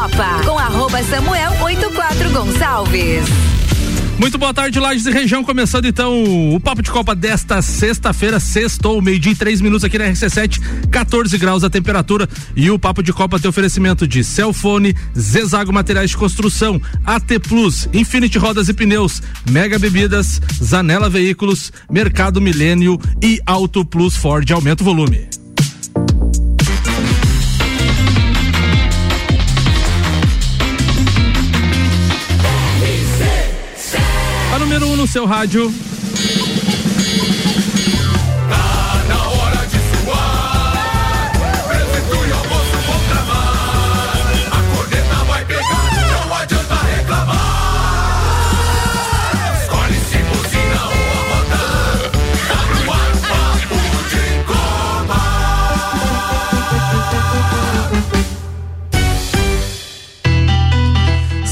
Copa, com arroba Samuel 84 Gonçalves. Muito boa tarde, Lages e região. Começando então o Papo de Copa desta sexta-feira, sextou, meio-dia e três minutos aqui na RC7, 14 graus a temperatura. E o Papo de Copa tem oferecimento de Celfone, Zezago Materiais de Construção, AT Plus, Infinity Rodas e Pneus, Mega Bebidas, Zanela Veículos, Mercado Milênio e Auto Plus Ford. Aumenta o volume. No seu rádio.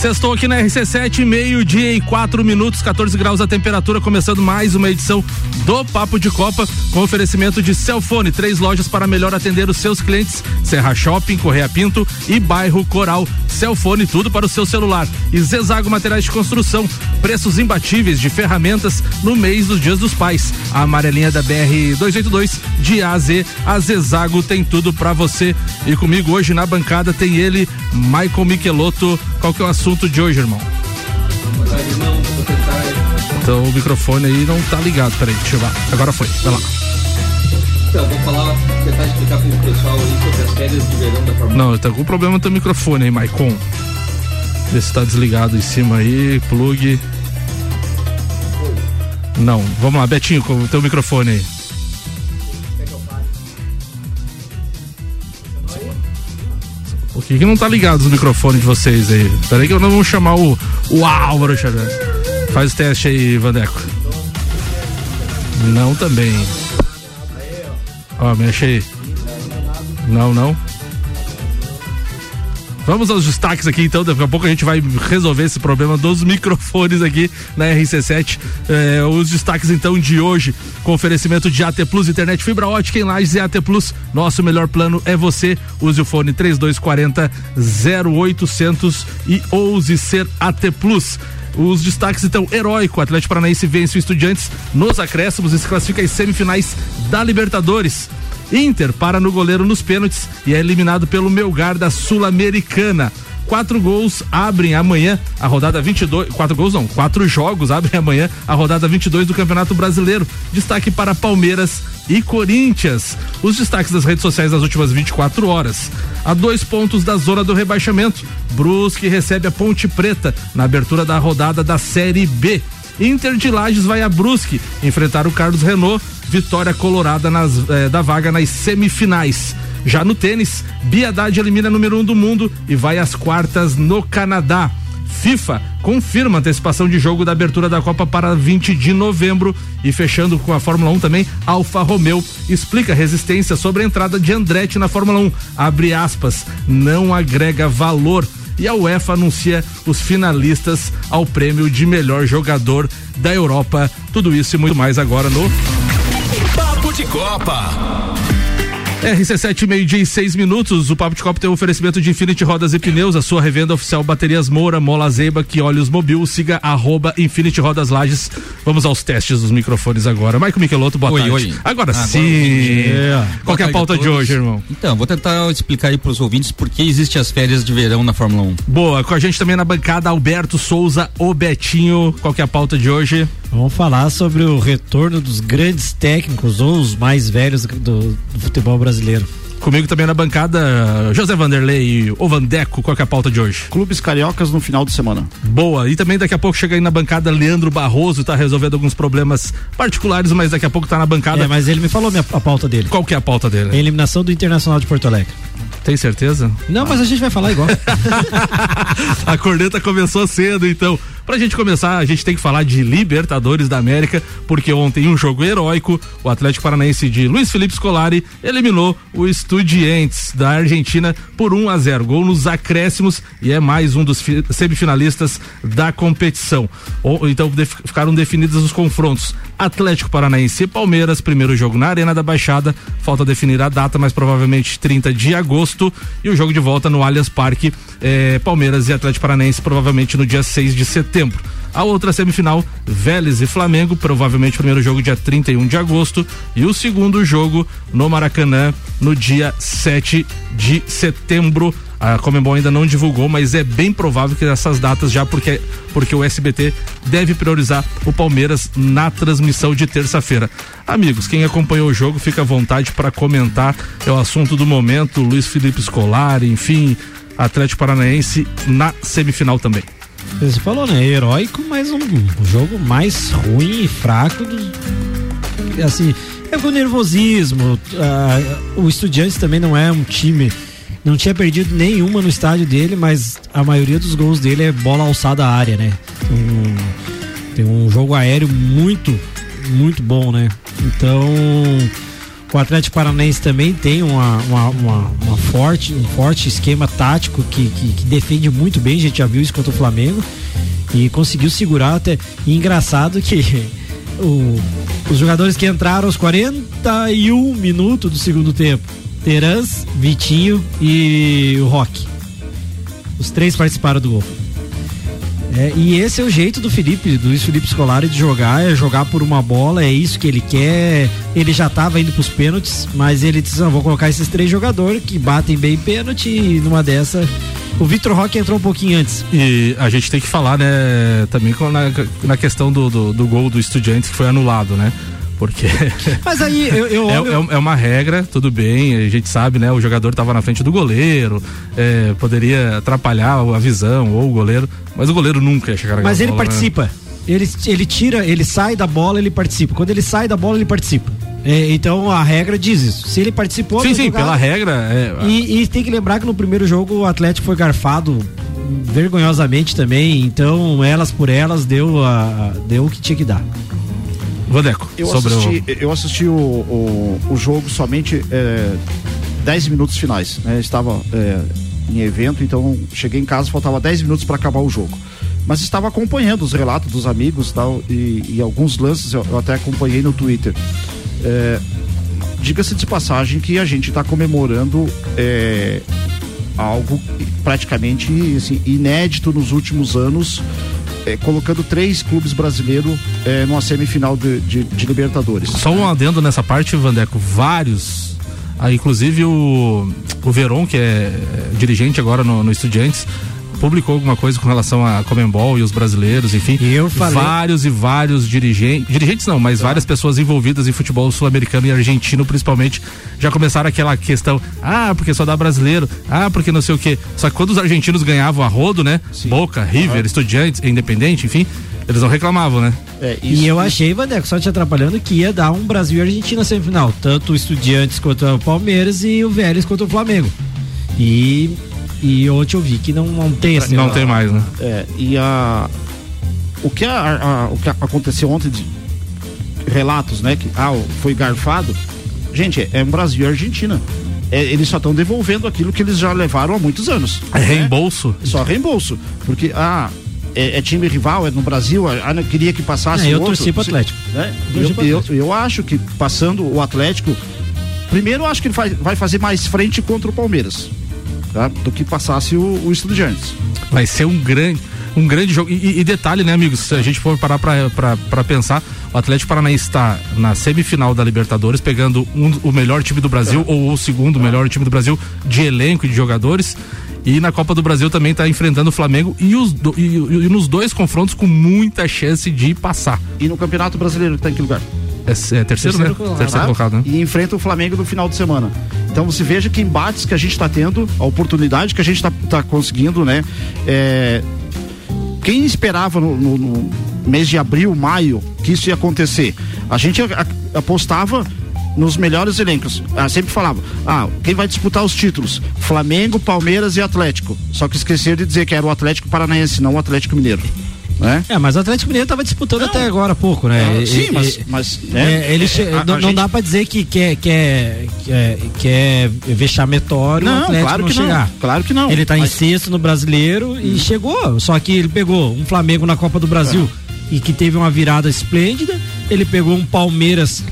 Sextou aqui na RC7, meio-dia e quatro minutos, 14 graus a temperatura, começando mais uma edição do Papo de Copa, com oferecimento de Celfone, três lojas para melhor atender os seus clientes, Serra Shopping, Correia Pinto e Bairro Coral. Celfone, tudo para o seu celular. E Zezago Materiais de Construção, preços imbatíveis de ferramentas no mês dos Dias dos Pais. A amarelinha da BR 282 de A a Z, a Zezago tem tudo para você. E comigo hoje na bancada tem ele, Michael Michelotto. Qual que é o assunto de hoje, irmão? Então o microfone aí não tá ligado, peraí, deixa eu ver. Agora foi, vai lá. Então, vou falar, tentar explicar pro pessoal aí sobre as férias de verão da Fórmula Não, tá com problema no teu microfone aí, Maicon. Vê se tá desligado em cima aí, plug. Não, vamos lá, Betinho, com o teu microfone aí. Por que, que não tá ligado os microfones de vocês aí? Peraí que eu não vou chamar o, o Álvaro Xavier. Faz o teste aí, Vandeco. Não também. Ó, mexe aí. Não, não. Vamos aos destaques aqui então, daqui a pouco a gente vai resolver esse problema dos microfones aqui na RC7. É, os destaques então de hoje, com oferecimento de AT Plus, internet fibra ótica em Lages e AT Plus. Nosso melhor plano é você. Use o fone 3240 0800 e ouse ser AT Plus. Os destaques então, heróico, Atlético Paranaense vence o Estudiantes nos acréscimos e se classifica às semifinais da Libertadores. Inter para no goleiro nos pênaltis e é eliminado pelo Melgar da Sul-Americana. Quatro gols abrem amanhã a rodada 22. Quatro gols não, quatro jogos abrem amanhã a rodada 22 do Campeonato Brasileiro. Destaque para Palmeiras e Corinthians. Os destaques das redes sociais das últimas 24 horas. A dois pontos da zona do rebaixamento. Brusque recebe a Ponte Preta na abertura da rodada da Série B. Inter de Lages vai a Brusque enfrentar o Carlos Renault vitória colorada nas, eh, da vaga nas semifinais. Já no tênis, Biadade elimina número um do mundo e vai às quartas no Canadá. FIFA confirma a antecipação de jogo da abertura da Copa para 20 de novembro e fechando com a Fórmula 1 também, Alfa Romeo explica resistência sobre a entrada de Andretti na Fórmula 1. Abre aspas, não agrega valor. E a UEFA anuncia os finalistas ao prêmio de melhor jogador da Europa. Tudo isso e muito mais agora no Papo de Copa. RC7, meio-dia e seis minutos. O Papo de Copa tem um oferecimento de Infinity Rodas e Pneus, a sua revenda oficial Baterias Moura, Mola Zeiba, que olhos mobil. Siga arroba Infinity Rodas Lages. Vamos aos testes dos microfones agora. Michael Michelotto, boa oi, tarde. Oi. Agora, agora sim. É. Qual é a pauta de hoje, irmão? Então, vou tentar explicar aí para os ouvintes por que existe as férias de verão na Fórmula 1. Boa, com a gente também na bancada, Alberto Souza, o Betinho. Qual é a pauta de hoje? Vamos falar sobre o retorno dos grandes técnicos ou os mais velhos do, do futebol brasileiro. Comigo também na bancada, José Vanderlei e o Vandeco, qual é a pauta de hoje? Clubes cariocas no final de semana. Boa, e também daqui a pouco chega aí na bancada Leandro Barroso, tá resolvendo alguns problemas particulares, mas daqui a pouco tá na bancada. É, mas ele me falou minha, a pauta dele. Qual que é a pauta dele? A eliminação do Internacional de Porto Alegre. Tem certeza? Não, mas a gente vai falar igual. a corneta começou cedo, então. Pra gente começar, a gente tem que falar de Libertadores da América, porque ontem um jogo heróico, o Atlético Paranaense de Luiz Felipe Scolari eliminou o Estudiantes da Argentina por 1 a 0, gol nos acréscimos e é mais um dos semifinalistas da competição. Então ficaram definidos os confrontos Atlético Paranaense e Palmeiras, primeiro jogo na Arena da Baixada, falta definir a data, mas provavelmente 30 de agosto, e o jogo de volta no Allianz Parque, eh, Palmeiras e Atlético Paranaense, provavelmente no dia 6 de setembro. A outra semifinal, Vélez e Flamengo, provavelmente o primeiro jogo dia 31 de agosto, e o segundo jogo no Maracanã, no dia 7 de setembro. A Comembol ainda não divulgou, mas é bem provável que essas datas já porque porque o SBT deve priorizar o Palmeiras na transmissão de terça-feira. Amigos, quem acompanhou o jogo, fica à vontade para comentar. É o assunto do momento. Luiz Felipe Scolari, enfim, Atlético Paranaense na semifinal também. Você falou, né? Heróico, mas um, um jogo mais ruim e fraco do, assim, é o nervosismo. Uh, o Estudiantes também não é um time não tinha perdido nenhuma no estádio dele, mas a maioria dos gols dele é bola alçada à área, né? Um, tem um jogo aéreo muito, muito bom, né? Então, o Atlético Paranaense também tem uma, uma, uma, uma forte, um forte esquema tático que, que, que, defende muito bem, a gente já viu isso contra o Flamengo e conseguiu segurar até. E engraçado que o, os jogadores que entraram aos 41 minutos do segundo tempo Terans, Vitinho e o Rock. Os três participaram do gol. É, e esse é o jeito do Felipe, do Luiz Felipe Scolari de jogar, é jogar por uma bola, é isso que ele quer. Ele já estava indo para os pênaltis, mas ele disse: não, vou colocar esses três jogadores que batem bem pênalti e numa dessa. O Vitor Roque entrou um pouquinho antes. E a gente tem que falar, né, também na, na questão do, do, do gol do Estudiantes que foi anulado, né? Porque. Mas aí eu. eu, é, eu... É, é, uma regra, tudo bem, a gente sabe, né? O jogador estava na frente do goleiro, é, poderia atrapalhar a visão ou o goleiro, mas o goleiro nunca ia chegar Mas ele bola, né? participa. Né? Ele, ele tira, ele sai da bola, ele participa. Quando ele sai da bola, ele participa. É, então a regra diz isso. Se ele participou. Sim, sim, jogada, pela regra. É... E, e tem que lembrar que no primeiro jogo o Atlético foi garfado vergonhosamente também. Então elas por elas deu, a, deu o que tinha que dar. Vadeco, eu assisti, o... eu assisti o, o, o jogo somente é, 10 minutos finais. Né? Estava é, em evento, então cheguei em casa, faltava 10 minutos para acabar o jogo. Mas estava acompanhando os relatos dos amigos tal, e, e alguns lances eu, eu, até acompanhei no Twitter. É, Diga-se de passagem que a gente está comemorando é, algo praticamente assim, inédito nos últimos anos é, colocando três clubes brasileiros é, numa semifinal de, de, de, Libertadores. Só um adendo nessa parte, Vandeco, vários. Ah, inclusive o, o Veron, que é, é dirigente agora no, no Estudiantes, publicou alguma coisa com relação a Comembol e os brasileiros, enfim. E eu falei... Vários e vários dirigentes, dirigentes não, mas tá. várias pessoas envolvidas em futebol sul-americano e argentino, principalmente, já começaram aquela questão, ah, porque só dá brasileiro, ah, porque não sei o quê. Só que quando os argentinos ganhavam a rodo, né? Sim. Boca, River, uhum. Estudiantes, Independente, enfim, eles não reclamavam, né? É, isso, e eu achei, Vandeco, só te atrapalhando, que ia dar um Brasil e Argentina semifinal. Tanto o Estudiantes quanto o Palmeiras e o Vélez contra o Flamengo. E e ontem eu vi que não, não tem esse Não tem mais, né? É, e a. O que, a, a, o que aconteceu ontem de relatos, né? Que ah, foi garfado. Gente, é um Brasil e Argentina. É, eles só estão devolvendo aquilo que eles já levaram há muitos anos. É né? reembolso? Só reembolso. Porque, ah, é, é, time rival, é no Brasil, ah, não queria que passasse é, eu outro. torci pro Atlético. Né? Eu, eu, eu, acho que passando o Atlético, primeiro eu acho que ele vai, vai fazer mais frente contra o Palmeiras tá? do que passasse o, o Estudiantes. Vai ser um grande um grande jogo. E, e, detalhe, né, amigos? Se a gente for parar para pensar, o Atlético Paranaense está na semifinal da Libertadores, pegando um, o melhor time do Brasil, é. ou o segundo é. melhor time do Brasil de elenco e de jogadores. E na Copa do Brasil também está enfrentando o Flamengo e, os do, e, e, nos dois confrontos com muita chance de passar. E no Campeonato Brasileiro está em que lugar? É, é terceiro, terceiro, né? Colocado. Terceiro colocado, né? E enfrenta o Flamengo no final de semana. Então você veja que embates que a gente está tendo, a oportunidade que a gente está tá conseguindo, né? É, quem esperava no, no, no, mês de abril, maio, que isso ia acontecer? A gente apostava nos melhores elencos. Ah, sempre falava, ah, quem vai disputar os títulos? Flamengo, Palmeiras e Atlético. Só que esqueceram de dizer que era o Atlético Paranaense, não o Atlético Mineiro. Né? É, mas o Atlético Mineiro estava disputando até agora há pouco, né? Ah, sim, E- mas, mas né? é, ele a- a não, não gente- dá pra dizer que quer que é, que é, que é vexametório o Não, Atlético claro não que chegar. não. Claro que não. Ele tá em Mas- sexto no brasileiro e chegou. Só que ele pegou um Flamengo na Copa do Brasil É. e que teve uma virada esplêndida. Ele pegou um Palmeiras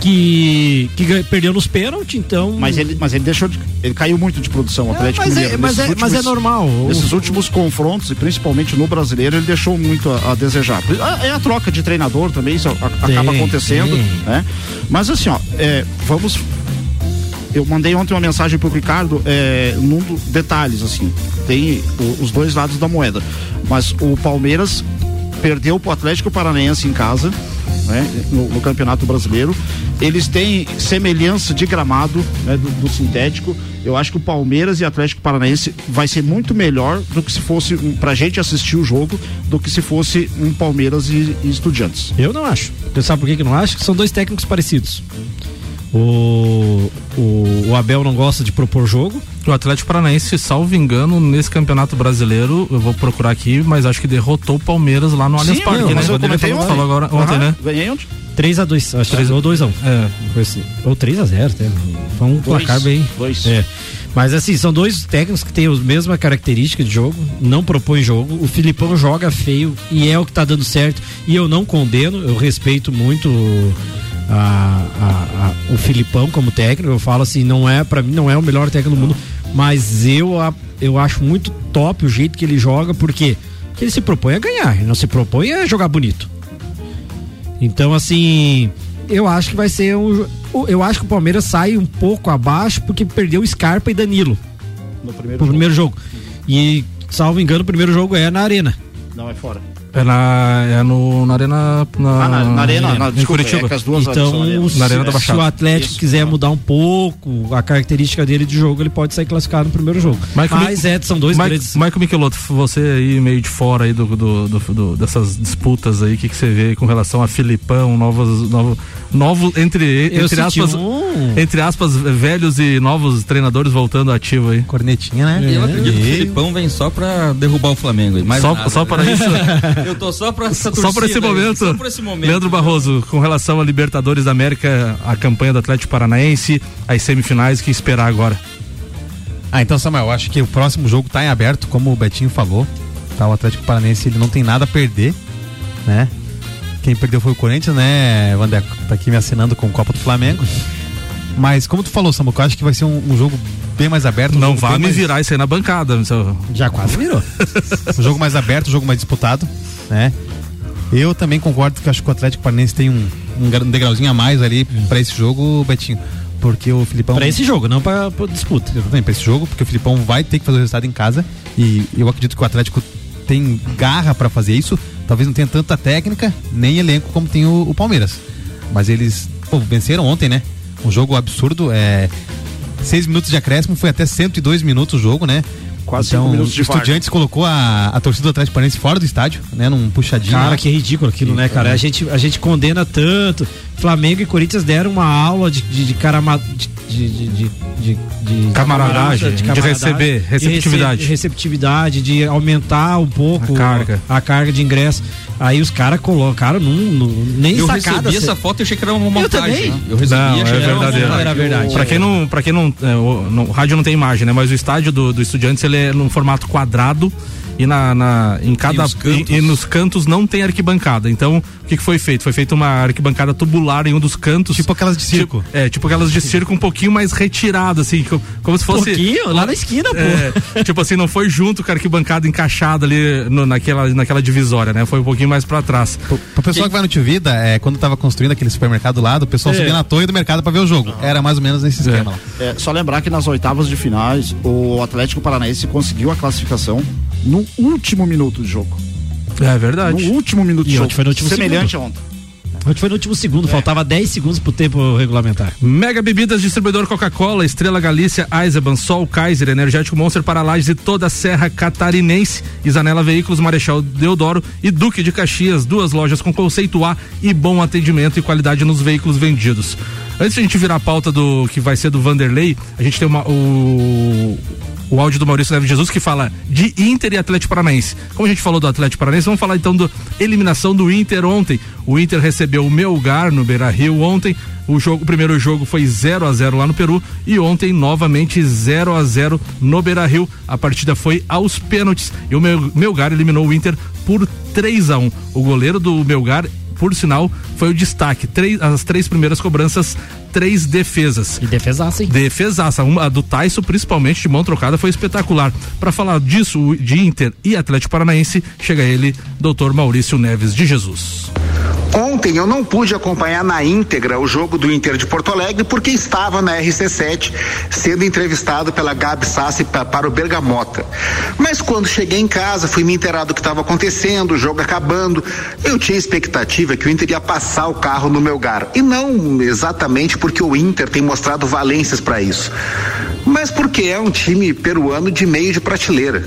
que, que perdeu nos pênaltis, então. Mas ele, mas ele deixou de, ele caiu muito de produção, o É, Atlético mas, é, Mineiro. mas, Nesses é, mas é últimos- normal. O- Esses últimos confrontos, e principalmente no brasileiro, ele deixou muito a, a desejar. É a troca de treinador também, isso a- acaba acontecendo. tem. Né? Mas assim, ó, é, vamos. Eu mandei ontem uma mensagem pro Ricardo, é, num do- detalhes, assim. Tem o- os dois lados da moeda. Mas o Palmeiras perdeu pro Atlético Paranaense em casa, né, no, no Campeonato Brasileiro. Eles têm semelhança de gramado né, do, do sintético. Eu acho que o Palmeiras e Atlético Paranaense vai ser muito melhor do que se fosse um, pra gente assistir o jogo do que se fosse um Palmeiras e, e Estudiantes. Eu não acho. Você sabe por que, que não acho? Que são dois técnicos parecidos. O, o, o Abel não gosta de propor jogo. O Atlético Paranaense, salvo engano, nesse campeonato brasileiro, eu vou procurar aqui, mas acho que derrotou o Palmeiras lá no Allianz Parque, né? mas eu comentei falou, falou agora ontem, né? Ganhei ontem. 3x2, acho que ou 2x1. É. Ou 3x0, até. Foi um placar bem. Dois. É. Mas assim, são dois técnicos que têm a mesma característica de jogo, não propõem jogo. O Filipão joga feio e é o que tá dando certo. E eu não condeno, eu respeito muito a- a- a- o Filipão como técnico. Eu falo assim, não é, para mim, não é o melhor técnico do mundo. Mas eu, eu acho muito top o jeito que ele joga, porque que ele se propõe a ganhar, ele não se propõe a jogar bonito. Então, assim, eu acho que vai ser um. Eu acho que o Palmeiras sai um pouco abaixo porque perdeu Scarpa e Danilo No primeiro jogo. primeiro jogo. E, salvo engano, o primeiro jogo é na Arena. Não, é fora. É na, é no, na Arena. Na, Ah, na, na arena, na, desculpa, Curitiba. é que as duas Então, arena. se, Na Arena da se o Atlético Isso. quiser mudar um pouco a característica dele de jogo, ele pode sair classificado no primeiro jogo. Michael Mas é, são dois Mike, grandes. Michael Michelotto, você aí meio de fora aí do, do- do- do- dessas disputas aí, o que, que você vê com relação a Filipão, novos, novo, novo entre, Eu entre aspas, um- entre aspas, velhos e novos treinadores voltando ativo aí. Cornetinha, né? Eu acredito que o Filipão vem só pra derrubar o Flamengo. Mais Só, nada. só para isso. Eu tô só pra essa Só por esse aí, momento. Só esse momento. Leandro Barroso, com relação a Libertadores da América, a campanha do Atlético Paranaense, as semifinais, o que esperar agora? Ah, então, Samuel, eu acho que o próximo jogo tá em aberto, como o Betinho falou. Tá, o Atlético Paranense ele não tem nada a perder, né? Quem perdeu foi o Corinthians, né, Vandeco? Tá aqui me assinando com o Copa do Flamengo. Mas como tu falou, Samuel, eu acho que vai ser um, um jogo bem mais aberto. um Não jogo vá me mais- virar isso aí na bancada. seu- Já quase virou. um jogo mais aberto, um jogo mais disputado, né? Eu também concordo que acho que o Atlético Paranense tem um, um gra- degrauzinho a mais ali pra esse jogo, Betinho. Porque o Filipão. Pra esse jogo, não pra, pra disputa. Exatamente, pra esse jogo, porque o Filipão vai ter que fazer o resultado em casa. E eu acredito que o Atlético tem garra pra fazer isso. Talvez não tenha tanta técnica, nem elenco como tem o, o Palmeiras. Mas eles pô, venceram ontem, né? Um jogo absurdo. É, seis minutos de acréscimo, foi até 102 minutos o jogo, né? Quase então, cinco minutos de o Estudiantes colocou a, a torcida do Atlético Paranaense fora do estádio, né? Num puxadinho. Cara, lá. que ridículo aquilo, né, cara? A gente, a gente condena tanto. Flamengo e Corinthians deram uma aula de, de, de carama- de, de, de, de, de- de Camaradagem, de receber, de receptividade. rece- receptividade, de aumentar um pouco A carga. a carga de ingresso. Aí os caras colocaram num, num- nem Eu sacada. recebi essa foto e achei que era uma montagem. também. né? Eu recebi Não, achei é que era verdadeiro. Era verdade. Pra quem não, pra quem não, é, o, no- o rádio não tem imagem, né? Mas o estádio do, do Estudiantes ele é num formato quadrado e na, na- em cada cantos? e, e nos cantos não tem arquibancada. Então o que, que foi feito? Foi feita uma arquibancada tubular em um dos cantos. Tipo aquelas de circo. Tipo- é, tipo aquelas de circo um pouquinho mais retirada, assim, co- como, se fosse. pouquinho, lá na esquina, pô. É, tipo assim, não foi junto com a arquibancada encaixada ali no- naquela, naquela divisória, né? Foi um pouquinho mais pra trás. Pro pessoal que vai no Tio Vida, é, quando tava construindo aquele supermercado lá, o pessoal É. subia na torre do mercado pra ver o jogo. Era mais ou menos nesse esquema lá. É, só lembrar que nas oitavas de finais, o Atlético Paranaense conseguiu a classificação no último minuto de jogo. É verdade. No último minuto E de jogo. ontem foi no último Semelhante a ontem. Hoje foi no último segundo, faltava 10 segundos pro tempo regulamentar. Mega Bebidas, distribuidor Coca-Cola, Estrela Galícia, Eisenbahn, Sol, Kaiser, Energético Monster para Lages e toda a Serra Catarinense, Isanela Veículos, Marechal Deodoro e Duque de Caxias, duas lojas com conceito A e bom atendimento e qualidade nos veículos vendidos. Antes de a gente virar a pauta do que vai ser do Vanderlei, a gente tem uma o o áudio do Maurício Neves Jesus que fala de Inter e Atlético Paranaense. Como a gente falou do Atlético Paranaense, vamos falar então da eliminação do Inter ontem. O Inter recebeu o Melgar no Beira Rio ontem. O, jogo, o primeiro jogo foi 0 a 0 lá no Peru e ontem novamente 0 a 0 no Beira Rio. A partida foi aos pênaltis e o Melgar eliminou o Inter por 3 a 1. O goleiro do Melgar por sinal, foi o destaque. Três, as três primeiras cobranças, três defesas. E defesaça, hein? Defesaça. Uma, a do Tyson, principalmente, de mão trocada, foi espetacular. Para falar disso, de Inter e Atlético Paranaense, chega ele, doutor Maurício Neves de Jesus. Ontem eu não pude acompanhar na íntegra o jogo do Inter de Porto Alegre porque estava na RC7 sendo entrevistado pela Gabi Sassi para o Bergamota. Mas quando cheguei em casa, fui me inteirar do que estava acontecendo, o jogo acabando. Eu tinha expectativa que o Inter ia passar o carro no meu gar. E não exatamente porque o Inter tem mostrado valências para isso, mas porque é um time peruano de meio de prateleira.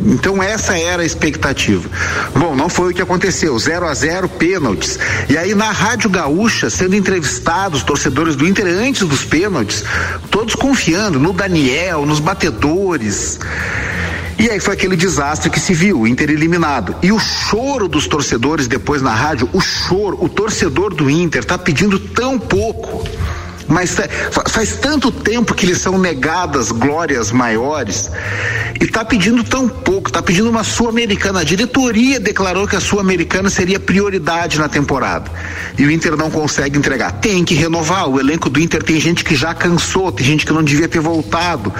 Então essa era a expectativa. Bom, não foi o que aconteceu. 0 a 0 pênaltis. E aí na Rádio Gaúcha, sendo entrevistados torcedores do Inter antes dos pênaltis, todos confiando no Daniel, nos batedores. E aí foi aquele desastre que se viu, Inter eliminado. E o choro dos torcedores depois na rádio, o choro, o torcedor do Inter tá pedindo tão pouco mas faz tanto tempo que lhes são negadas glórias maiores e está pedindo tão pouco, está pedindo uma Sul-Americana. A diretoria declarou que a Sul-Americana seria prioridade na temporada e o Inter não consegue entregar. Tem que renovar. O elenco do Inter tem gente que já cansou, tem gente que não devia ter voltado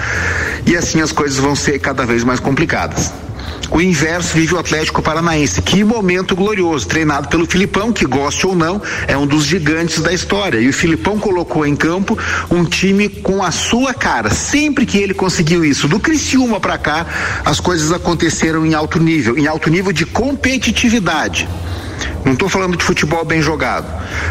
e assim as coisas vão ser cada vez mais complicadas. O inverso vive o Atlético Paranaense. Que momento glorioso, treinado pelo Filipão, que goste ou não, é um dos gigantes da história. E o Filipão colocou em campo um time com a sua cara. Sempre que ele conseguiu isso, do Criciúma para cá, as coisas aconteceram em alto nível, em alto nível de competitividade. Não estou falando de futebol bem jogado,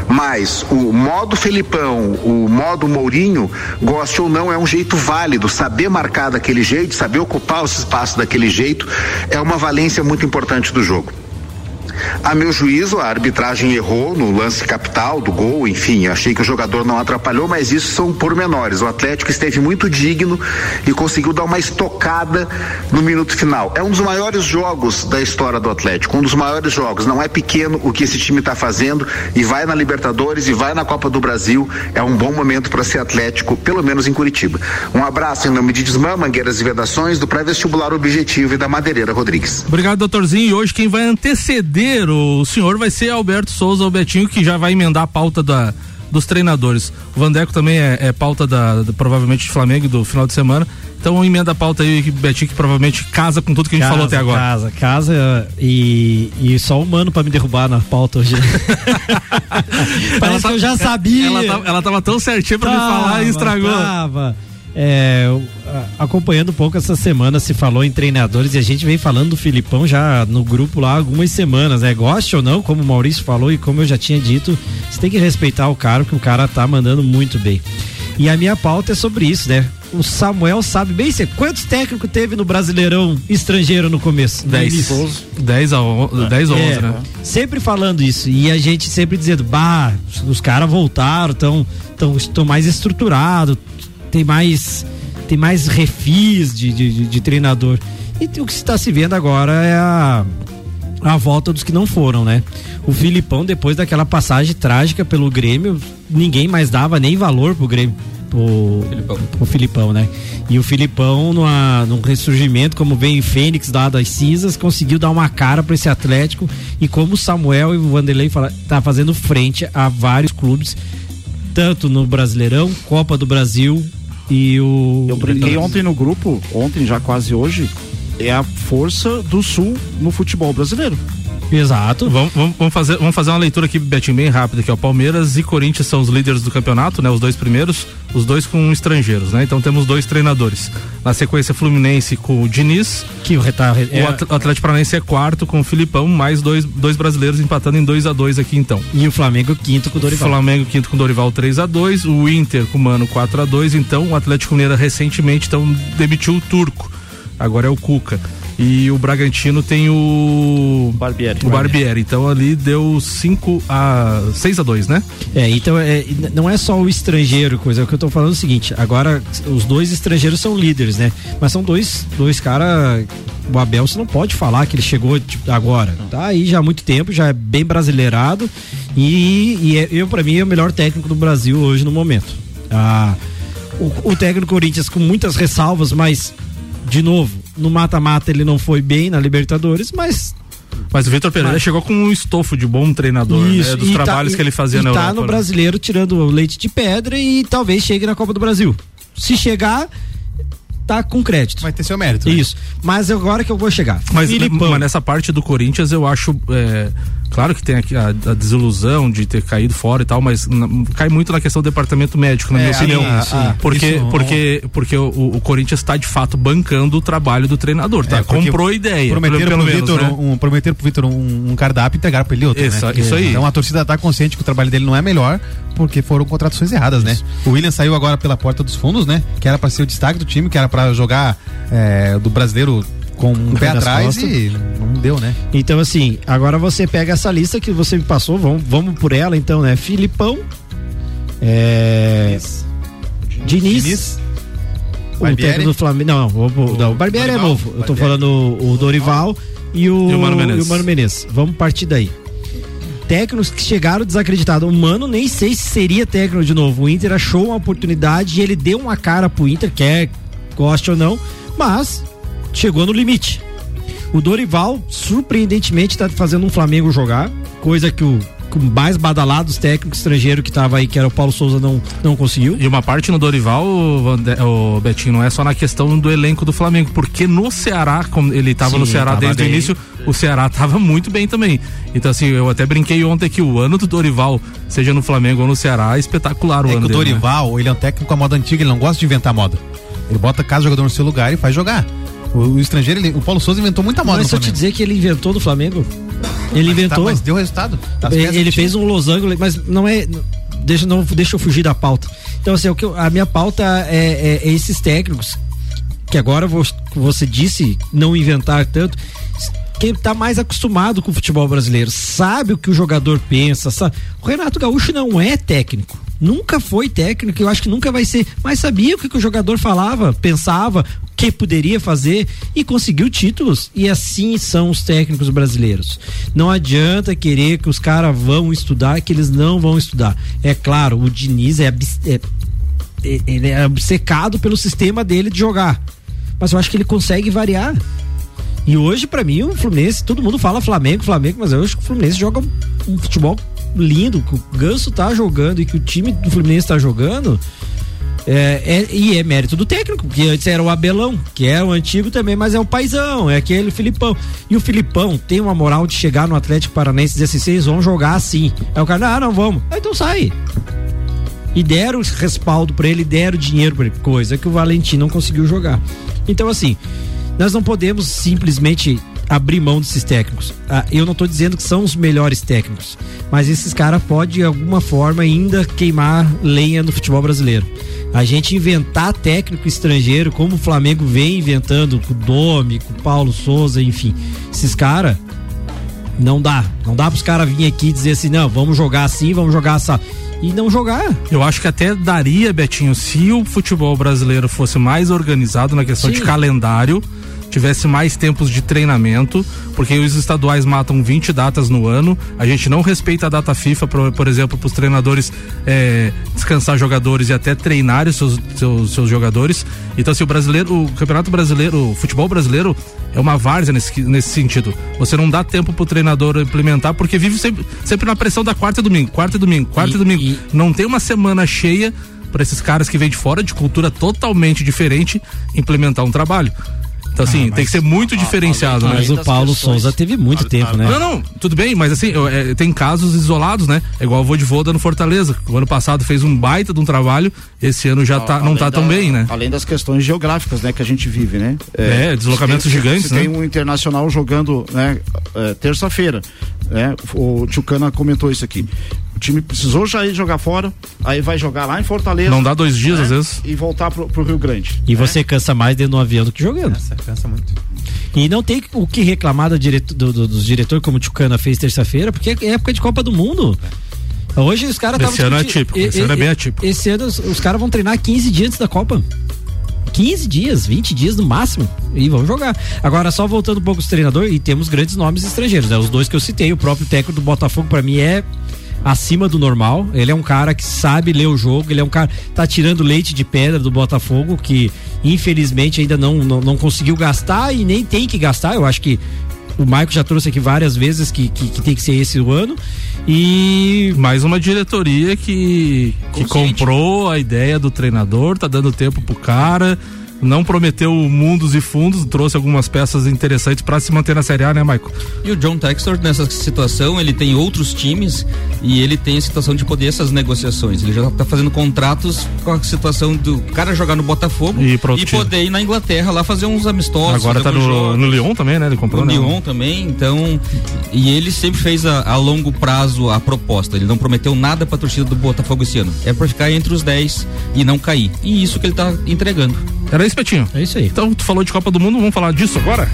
mas o modo Felipão, o modo Mourinho, goste ou não, é um jeito válido. Saber marcar daquele jeito, saber ocupar os espaços daquele jeito, é uma valência muito importante do jogo. A meu juízo, a arbitragem errou no lance capital do gol, enfim, achei que o jogador não atrapalhou, mas isso são pormenores. O Atlético esteve muito digno e conseguiu dar uma estocada no minuto final. É um dos maiores jogos da história do Atlético, um dos maiores jogos. Não é pequeno o que esse time está fazendo e vai na Libertadores e vai na Copa do Brasil. É um bom momento para ser Atlético, pelo menos em Curitiba. Um abraço em nome de Desmã, Mangueiras e Vedações, do pré-vestibular Objetivo e da Madeireira Rodrigues. Obrigado, doutorzinho. E hoje quem vai anteceder o senhor vai ser Alberto Souza, o Betinho, que já vai emendar a pauta da, dos treinadores. O Vandeco também é, é pauta da, da, provavelmente de Flamengo do final de semana. Então emenda a pauta aí, Betinho, que provavelmente casa com tudo que a gente casa, falou até agora. Casa, casa e, e só um mano pra me derrubar na pauta hoje. Parece tá, que eu já sabia. Ela, ela, ela tava tão certinha pra tava, me falar e estragou. Tava. É, acompanhando um pouco essa semana, se falou em treinadores e a gente vem falando do Filipão já no grupo lá algumas semanas, né? Goste ou não, como o Maurício falou e como eu já tinha dito, você tem que respeitar o cara, porque o cara tá mandando muito bem. E a minha pauta é sobre isso, né? O Samuel sabe bem ser. Quantos técnicos teve no Brasileirão estrangeiro no começo? 10. 10 a 11, 10 ou 11, é, né? Sempre falando isso. E a gente sempre dizendo, bah, os caras voltaram, estão tão, tão mais estruturados, tem mais tem mais refis de, de, de treinador. E o que está se vendo agora é a, a volta dos que não foram, né? O Filipão, depois daquela passagem trágica pelo Grêmio, ninguém mais dava nem valor pro Grêmio. Pro Filipão, pro Filipão né? E o Filipão, numa, num ressurgimento, como vem em Fênix lá das cinzas, conseguiu dar uma cara para esse Atlético. E como o Samuel e o Vanderlei fala, tá fazendo frente a vários clubes, tanto no Brasileirão, Copa do Brasil, e o. Eu brinquei ontem no grupo, ontem já quase hoje, é a força do Sul no futebol brasileiro. Exato. Vamos, vamos, fazer, vamos fazer uma leitura aqui, Betinho, bem rápida, que é o Palmeiras e Corinthians são os líderes do campeonato, né? Os dois primeiros, os dois com estrangeiros, né? Então temos dois treinadores. Na sequência, Fluminense com o Diniz. Que o, retar, é... o Atlético Paranaense é quarto com o Filipão, mais dois, dois brasileiros empatando em 2 a 2 aqui então. E o Flamengo quinto com o Dorival. Flamengo quinto com o Dorival 3 a 2 o Inter com o Mano 4 a 2 então o Atlético Mineiro recentemente então, demitiu o Turco. Agora é o Cuca. E o Bragantino tem o. Barbieri. O Barbieri. Então ali deu 5 a 6 a 2 né? É, então é, não é só o estrangeiro, coisa. É o que eu tô falando é o seguinte: agora os dois estrangeiros são líderes, né? Mas são dois, dois caras. O Abel você não pode falar que ele chegou tipo, agora. Tá aí já há muito tempo, já é bem brasileirado. E, e é, eu, para mim, é o melhor técnico do Brasil hoje no momento. Ah, o, o técnico Corinthians com muitas ressalvas, mas, de novo, no mata-mata ele não foi bem na Libertadores, mas mas o Vitor Pereira Mas- chegou com um estofo de bom treinador, Isso, né? Dos tá- trabalhos e- que ele fazia e na tá Europa. no né? brasileiro tirando o leite de pedra e talvez chegue na Copa do Brasil. Se chegar, tá com crédito. Vai ter seu mérito. né? Isso. Mas agora que eu vou chegar. Mas, Filipão. mas nessa parte do Corinthians eu acho. é, claro que tem a, a desilusão de ter caído fora e tal, mas na- cai muito na questão do departamento médico, na É, minha opinião. a- a- porque isso- porque, porque o, o Corinthians está de fato bancando o trabalho do treinador, tá? É, Comprou a ideia. Prometeram pelo pro menos, Vitor né? um, prometeram pro Vitor um, um cardápio e entregaram pra ele outro. Isso- né? isso aí. Então a torcida tá consciente que o trabalho dele não é melhor porque foram contratações erradas, né? O William saiu agora pela porta dos fundos, né? Que era pra ser o destaque do time, que era pra jogar é, do brasileiro com um pé atrás e não deu, né? Então, assim, agora você pega essa lista que você me passou, vamos, vamos por ela então, né? Filipão, é, Diniz, o Barbieri. técnico do Flamengo. Não, o, o, não, o Barbieri é novo. Eu tô Barbieri. falando o, o Dorival e o, E o Mano Menezes. e o Mano Menezes. Vamos partir daí. Técnicos que chegaram desacreditados. O Mano nem sei se seria técnico de novo. O Inter achou uma oportunidade e ele deu uma cara pro Inter, quer goste ou não, mas chegou no limite. O Dorival, surpreendentemente, está fazendo um Flamengo jogar, coisa que o, que o mais badalado dos técnicos estrangeiros que tava aí, que era o Paulo Souza, não, não conseguiu. E uma parte no Dorival, o, o Betinho, não é só na questão do elenco do Flamengo, porque no Ceará, como ele estava Sim, no Ceará tava desde o bem. início, o Ceará estava muito bem também. Então, assim, eu até brinquei ontem que o ano do Dorival, seja no Flamengo ou no Ceará, é espetacular o É que ano o dele, né? Dorival, ele é um técnico com a moda antiga, ele não gosta de inventar moda. Ele bota cada jogador no seu lugar e faz jogar. O, o estrangeiro, ele- o Paulo Souza inventou muita moda Mas se eu te dizer que ele inventou do Flamengo, ele Mas tá- inventou. mas deu resultado. Ele fez um losango, mas não é. Deixa, não, deixa eu fugir da pauta. Então, assim, o que a minha pauta é, é- é esses técnicos que agora vo- você disse não inventar tanto. Quem tá mais acostumado com o futebol brasileiro sabe o que o jogador pensa. Sabe? O Renato Gaúcho não é técnico. Nunca foi técnico, eu acho que nunca vai ser, mas sabia o que, que o jogador falava, pensava, que poderia fazer e conseguiu títulos. E assim são os técnicos brasileiros. Não adianta querer que os caras vão estudar, que eles não vão estudar. É claro, o Diniz é, é e- ele é obcecado pelo sistema dele de jogar. Mas eu acho que ele consegue variar. E hoje, pra mim, o Fluminense, todo mundo fala Flamengo, Flamengo, mas eu acho que o Fluminense joga um futebol lindo, que o Ganso tá jogando e que o time do Fluminense tá jogando. É, é- e é mérito do técnico, que antes era o Abelão, que é o antigo também, mas é o paizão, é aquele Filipão. E o Filipão tem uma moral de chegar no Atlético Paranaense e dizer assim: vocês vão jogar assim. Aí o cara, ah, não, vamos. Ah, então sai. E deram respaldo pra ele, deram dinheiro pra ele, coisa que o Valentim não conseguiu jogar. Então, assim, nós não podemos simplesmente abrir mão desses técnicos. Ah, eu não tô dizendo que são os melhores técnicos, mas esses caras podem, de alguma forma, ainda queimar lenha no futebol brasileiro. A gente inventar técnico estrangeiro, como o Flamengo vem inventando com o Domi, com o Paulo Souza, enfim. Esses caras, não dá. Não dá pros caras virem aqui e dizer assim, não, vamos jogar assim, vamos jogar essa. E não jogar. Eu acho que até daria, Betinho, se o futebol brasileiro fosse mais organizado na questão Sim. de calendário, tivesse mais tempos de treinamento, porque os estaduais matam 20 datas no ano, a gente não respeita a data FIFA, por, por exemplo, para os treinadores eh, descansar jogadores e até treinar os seus, seus, seus jogadores. Então, se o brasileiro, o campeonato brasileiro, o futebol brasileiro é uma várzea nesse, nesse sentido. Você não dá tempo pro treinador implementar, porque vive sempre, sempre na pressão da quarta e domingo, quarta e domingo, quarta e, E- domingo. e- Não tem uma semana cheia para esses caras que vêm de fora, de cultura totalmente diferente, implementar um trabalho. Então, assim, tem que ser muito diferenciado, né? Mas o Paulo Souza teve muito tempo, né? Não, não, tudo bem, mas assim, eu, é, tem casos isolados, né? É igual o Vodivoda no Fortaleza. O ano passado fez um baita de um trabalho, esse ano já tá, não tá tão da- bem, né? Além das questões geográficas, né, que a gente vive, né? É, deslocamentos se tem- gigantes, se né? Tem um internacional jogando, né, é, terça-feira, né? O Tchucana comentou isso aqui. O time precisou já ir jogar fora, aí vai jogar lá em Fortaleza. Não dá dois dias, né, às vezes. E voltar pro, pro Rio Grande. E você cansa mais dentro de um avião do que jogando. Essa cansa muito. E não tem o que reclamar do direto, do, do, dos diretores, como o Tchucana fez terça-feira, porque é época de Copa do Mundo. Hoje os caras Esse ano é atípico, esse ano é bem atípico. Esse ano os, os caras vão treinar 15 dias antes da Copa. 15 dias, 20 dias no máximo. E vão jogar. Agora, só voltando um pouco os treinadores, e temos grandes nomes estrangeiros, né? Os dois que eu citei, o próprio técnico do Botafogo, para mim, é acima do normal. Ele é um cara que sabe ler o jogo, ele é um cara tá tirando leite de pedra do Botafogo, que infelizmente ainda não, não, não conseguiu gastar e nem tem que gastar. Eu acho que o Maico já trouxe aqui várias vezes que, que, que tem que ser esse o ano. E mais uma diretoria que, que comprou a ideia do treinador, tá dando tempo pro cara não prometeu mundos e fundos, trouxe algumas peças interessantes para se manter na Série A, né, Michael? E o John Textor, nessa situação, ele tem outros times e ele tem a situação de poder essas negociações. Ele já está fazendo contratos com a situação do cara jogar no Botafogo e, e poder ir na Inglaterra lá fazer uns amistosos. Agora tá no, no Lyon também, né? Ele comprou no né? Lyon também, então. E ele sempre fez a, a, longo prazo a proposta. Ele não prometeu nada para a torcida do Botafogo esse ano. É para ficar entre os 10 e não cair. E isso que ele está entregando. Era isso, Petinho? É isso aí. Então, tu falou de Copa do Mundo, vamos falar disso agora?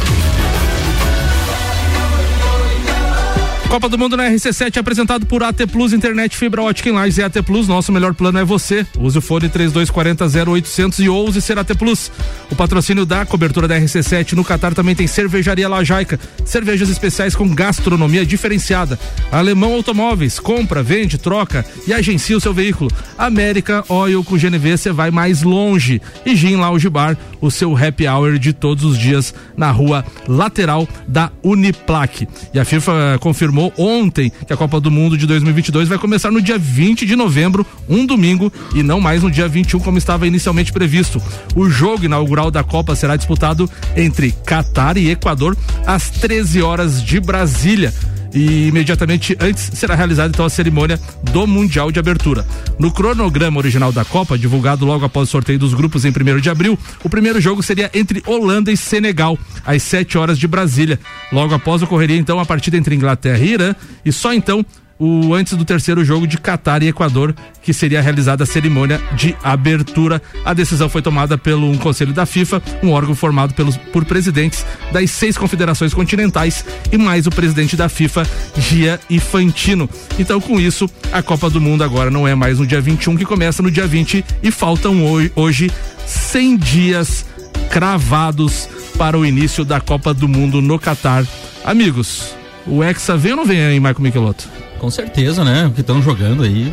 Copa do Mundo na RC7 apresentado por AT Plus Internet Fibra Ótica em e AT Plus. Nosso melhor plano é você. Use o fone 3240 0800 e ouse ser AT Plus. O patrocínio da cobertura da RC7 no Catar também tem Cervejaria Lajaica. Cervejas especiais com gastronomia diferenciada. Alemão Automóveis. Compra, vende, troca e agencia o seu veículo. América Oil com GNV você vai mais longe. E Gin Lounge Bar, o seu happy hour de todos os dias na rua lateral da Uniplaque. E a FIFA confirmou confirmou ontem que a Copa do Mundo de 2022 vai começar no dia 20 de novembro, um domingo, e não mais no dia 21 como estava inicialmente previsto. O jogo inaugural da Copa será disputado entre Catar e Equador às 13 horas de Brasília e imediatamente antes será realizada então a cerimônia do Mundial de Abertura. No cronograma original da Copa, divulgado logo após o sorteio dos grupos em 1 de abril, o primeiro jogo seria entre Holanda e Senegal, às 7 horas de Brasília. Logo após ocorreria então a partida entre Inglaterra e Irã, e só então o antes do terceiro jogo de Catar e Equador, que seria realizada a cerimônia de abertura. A decisão foi tomada pelo um conselho da FIFA, um órgão formado pelos, por presidentes das seis confederações continentais e mais o presidente da FIFA, Gia Infantino. Então, com isso, a Copa do Mundo agora não é mais no dia 21 que começa no dia 20 e faltam hoje, hoje 100 dias cravados para o início da Copa do Mundo no Catar. Amigos, o Hexa vem ou não vem aí, Michael Michelotto? Com certeza, né? O que estão jogando aí.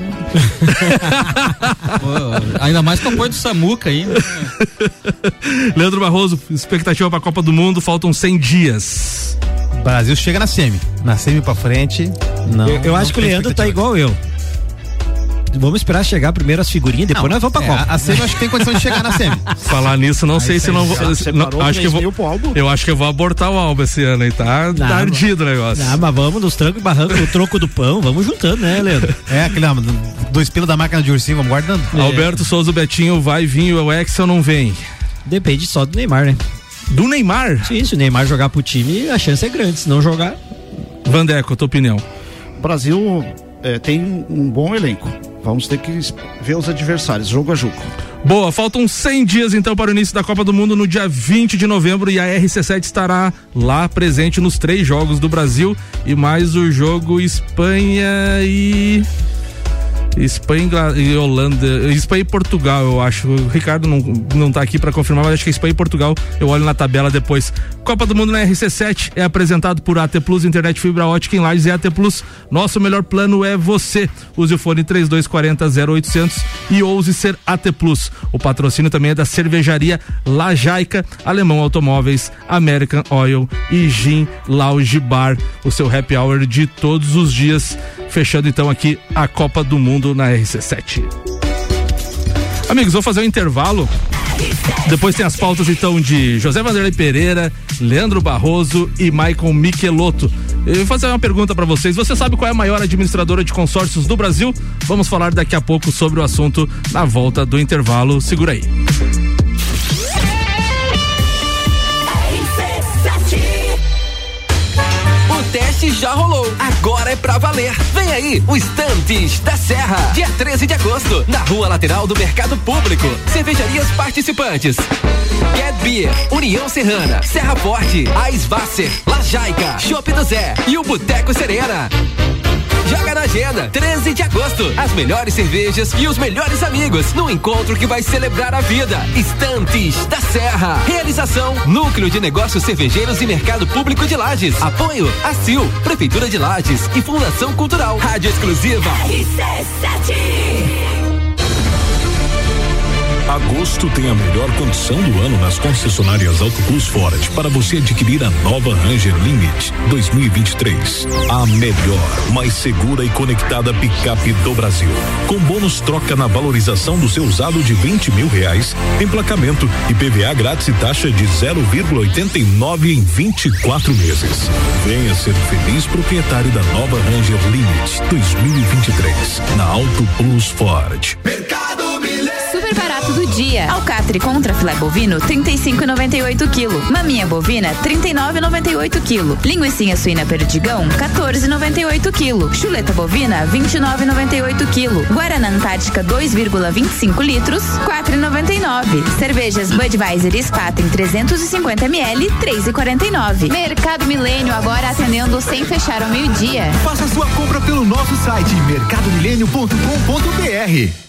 Pô, ainda mais com o apoio do Samuca aí. Né? Leandro Barroso, expectativa para a Copa do Mundo, faltam 100 dias. Brasil chega na semi. Na semi para frente. Não. Eu, eu acho que o Leandro tá igual eu. Vamos esperar chegar primeiro as figurinhas, depois não, nós vamos pra é, Copa. A SEMI acho que tem condição de chegar na SEMI. Falar nisso, não aí sei se não vou. Não, acho que eu vou. Eu acho que eu vou abortar o álbum esse ano aí, tá, tá ardido o negócio. Não, mas vamos nos trancos e barrancos, o troco do pão, vamos juntando, né, Leandro? É, aquele dois pilos da máquina de ursinho, vamos guardando. É. Alberto Souza Betinho vai vir, o Excel não vem. Depende só do Neymar, né? Do Neymar? Sim, se o Neymar jogar pro time, a chance é grande. Se não jogar. Vandeco, tua opinião? O Brasil é, tem um bom elenco. Vamos ter que ver os adversários, jogo a jogo. Boa, faltam 100 dias então para o início da Copa do Mundo no dia 20 de novembro e a RC7 estará lá presente nos três jogos do Brasil e mais o jogo Espanha e Espanha e Holanda, Espanha e Portugal, eu acho. O Ricardo não, não tá aqui para confirmar, mas acho que Espanha e Portugal, eu olho na tabela depois. Copa do Mundo na RC7 é apresentado por AT Plus, internet fibra ótica em Lages e AT Plus. Nosso melhor plano é você. Use o fone 3240 0800 e ouse ser AT Plus. O patrocínio também é da cervejaria Lajaica, Alemão Automóveis, American Oil e Gin Lounge Bar, o seu happy hour de todos os dias. Fechando então aqui a Copa do Mundo na RC7. Amigos, vou fazer um intervalo. Depois tem as pautas então de José Vanderlei Pereira, Leandro Barroso e Maicon Michelotto. Eu vou fazer uma pergunta para vocês. Você sabe qual é a maior administradora de consórcios do Brasil? Vamos falar daqui a pouco sobre o assunto na volta do intervalo. Segura aí. Já rolou. Agora é pra valer. Vem aí, o Estantes da Serra. Dia 13 de agosto, na rua lateral do Mercado Público. Cervejarias participantes. Get Beer, União Serrana, Serra Forte, Aisvasser, Lajaica, Chopp do Zé e o Boteco Serena. Joga na agenda, 13 de agosto. As melhores cervejas e os melhores amigos no encontro que vai celebrar a vida. Estantes da Serra. Realização: Núcleo de Negócios Cervejeiros e Mercado Público de Lages. Apoio: ACIL, Prefeitura de Lages e Fundação Cultural. Rádio Exclusiva. RC7. Agosto tem a melhor condição do ano nas concessionárias Auto Plus Ford para você adquirir a nova Ranger Limit 2023. A melhor, mais segura e conectada picape do Brasil. Com bônus troca na valorização do seu usado de 20 mil reais, emplacamento e PVA grátis e taxa de 0,89 em 24 meses. Venha ser feliz proprietário da nova Ranger Limit 2023 na Auto Plus Ford. Mercado Super barato do dia. Alcatre contra filé bovino, 35,98 kg. Maminha bovina, 39,98 kg. Linguiça suína perdigão, 14,98 kg. Chuleta bovina, 29,98 kg. Guaraná Antártica 2,25 litros, 4,99. Cervejas Budweiser Spaten 350 ml, 3,49. Mercado Milênio agora atendendo sem fechar ao meio-dia. Faça sua compra pelo nosso site mercadomilênio.com.br.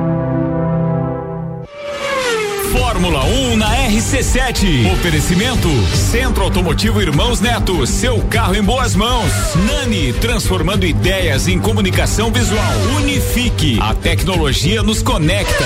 Fórmula 1 um na RC7. Oferecimento Centro Automotivo Irmãos Neto, seu carro em boas mãos. Nani, transformando ideias em comunicação visual. Unifique, a tecnologia nos conecta.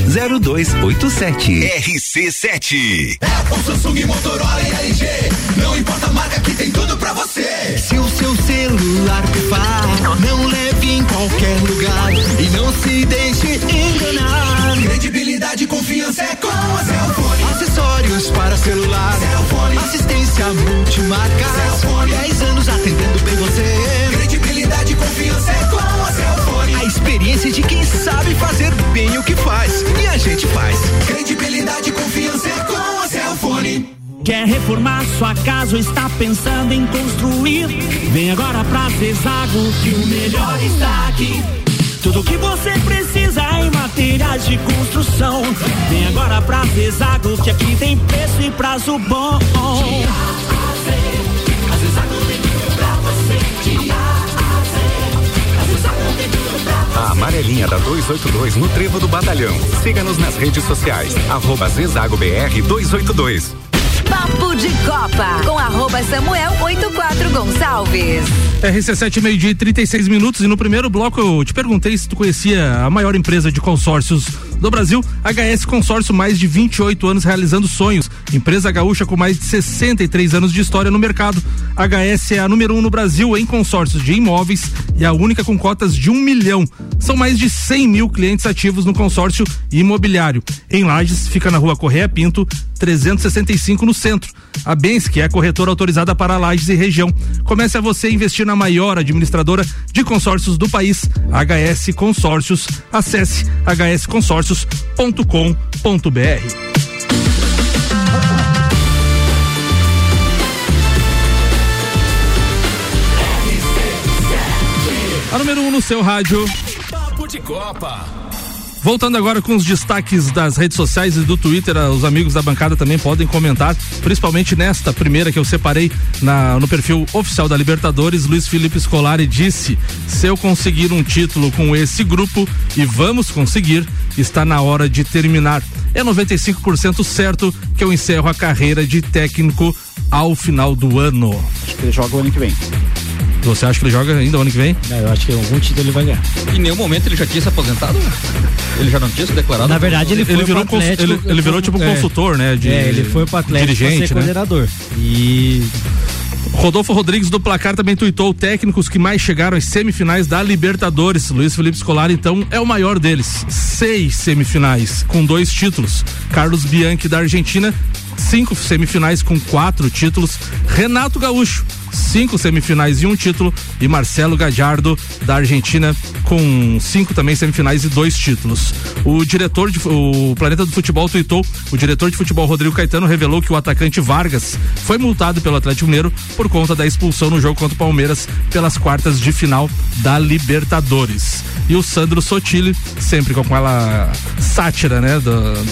0287. RC7. Apple, Samsung, Motorola e LG. Não importa a marca que tem tudo pra você. Se o seu celular pifar, não leve em qualquer lugar e não se deixe enganar. Credibilidade e confiança é com a Cellfone. Acessórios para celular. Cellfone. Assistência multimarca. Cellfone. 10 anos atendendo bem você. Credibilidade e confiança é com a Cellfone. Experiência de quem sabe fazer bem o que faz. E a gente faz. Credibilidade e confiança é com a Cellfone. Quer reformar sua casa ou está pensando em construir? Vem agora pra Zezago que o melhor está aqui. Tudo que você precisa em materiais de construção. Vem agora pra Zezago que aqui tem preço e prazo bom. A amarelinha da 282 no Trevo do Batalhão. Siga-nos nas redes sociais. Arroba Zezago BR 282. Papo de Copa com arroba Samuel 84 Gonçalves. RC7 meio-dia e 36 minutos e no primeiro bloco eu te perguntei se tu conhecia a maior empresa de consórcios do Brasil, HS Consórcio, mais de 28 anos realizando sonhos. Empresa gaúcha com mais de 63 anos de história no mercado. HS é a número um no Brasil em consórcios de imóveis e a única com cotas de um milhão. São mais de 100 mil clientes ativos no consórcio imobiliário. Em Lages, fica na rua Correia Pinto, 365 no centro. A Bens, que é a corretora autorizada para Lages e região. Comece a você investir na maior administradora de consórcios do país, HS Consórcios. Acesse hsconsórcios.com.br. A número 1 um no seu rádio. Papo de Copa. Voltando agora com os destaques das redes sociais e do Twitter, ah, os amigos da bancada também podem comentar, principalmente nesta primeira que eu separei na, no perfil oficial da Libertadores. Luiz Felipe Scolari disse: se eu conseguir um título com esse grupo, e vamos conseguir, está na hora de terminar. É 95% certo que eu encerro a carreira de técnico ao final do ano. Acho que ele joga o ano que vem. Você acha que ele joga ainda o ano que vem? Não, eu acho que algum título ele vai ganhar. Em nenhum momento ele já tinha se aposentado? Ele já não tinha se declarado? Na verdade, ele foi ele virou, Atlético, ele, ele, virou tipo é, consultor, né? De, é, ele foi pro Atlético dirigente, ser né? coordenador. E Rodolfo Rodrigues do Placar também tuitou técnicos que mais chegaram às semifinais da Libertadores. Luiz Felipe Scolari, então, é o maior deles. Seis semifinais, com dois títulos. Carlos Bianchi da Argentina, cinco semifinais com quatro títulos. Renato Gaúcho, cinco semifinais e um título, e Marcelo Gajardo, da Argentina, com cinco também semifinais e dois títulos. O diretor de o Planeta do Futebol tweetou, o diretor de futebol Rodrigo Caetano revelou que o atacante Vargas foi multado pelo Atlético Mineiro por conta da expulsão no jogo contra o Palmeiras pelas quartas de final da Libertadores. E o Sandro Sotile, sempre com aquela sátira, né,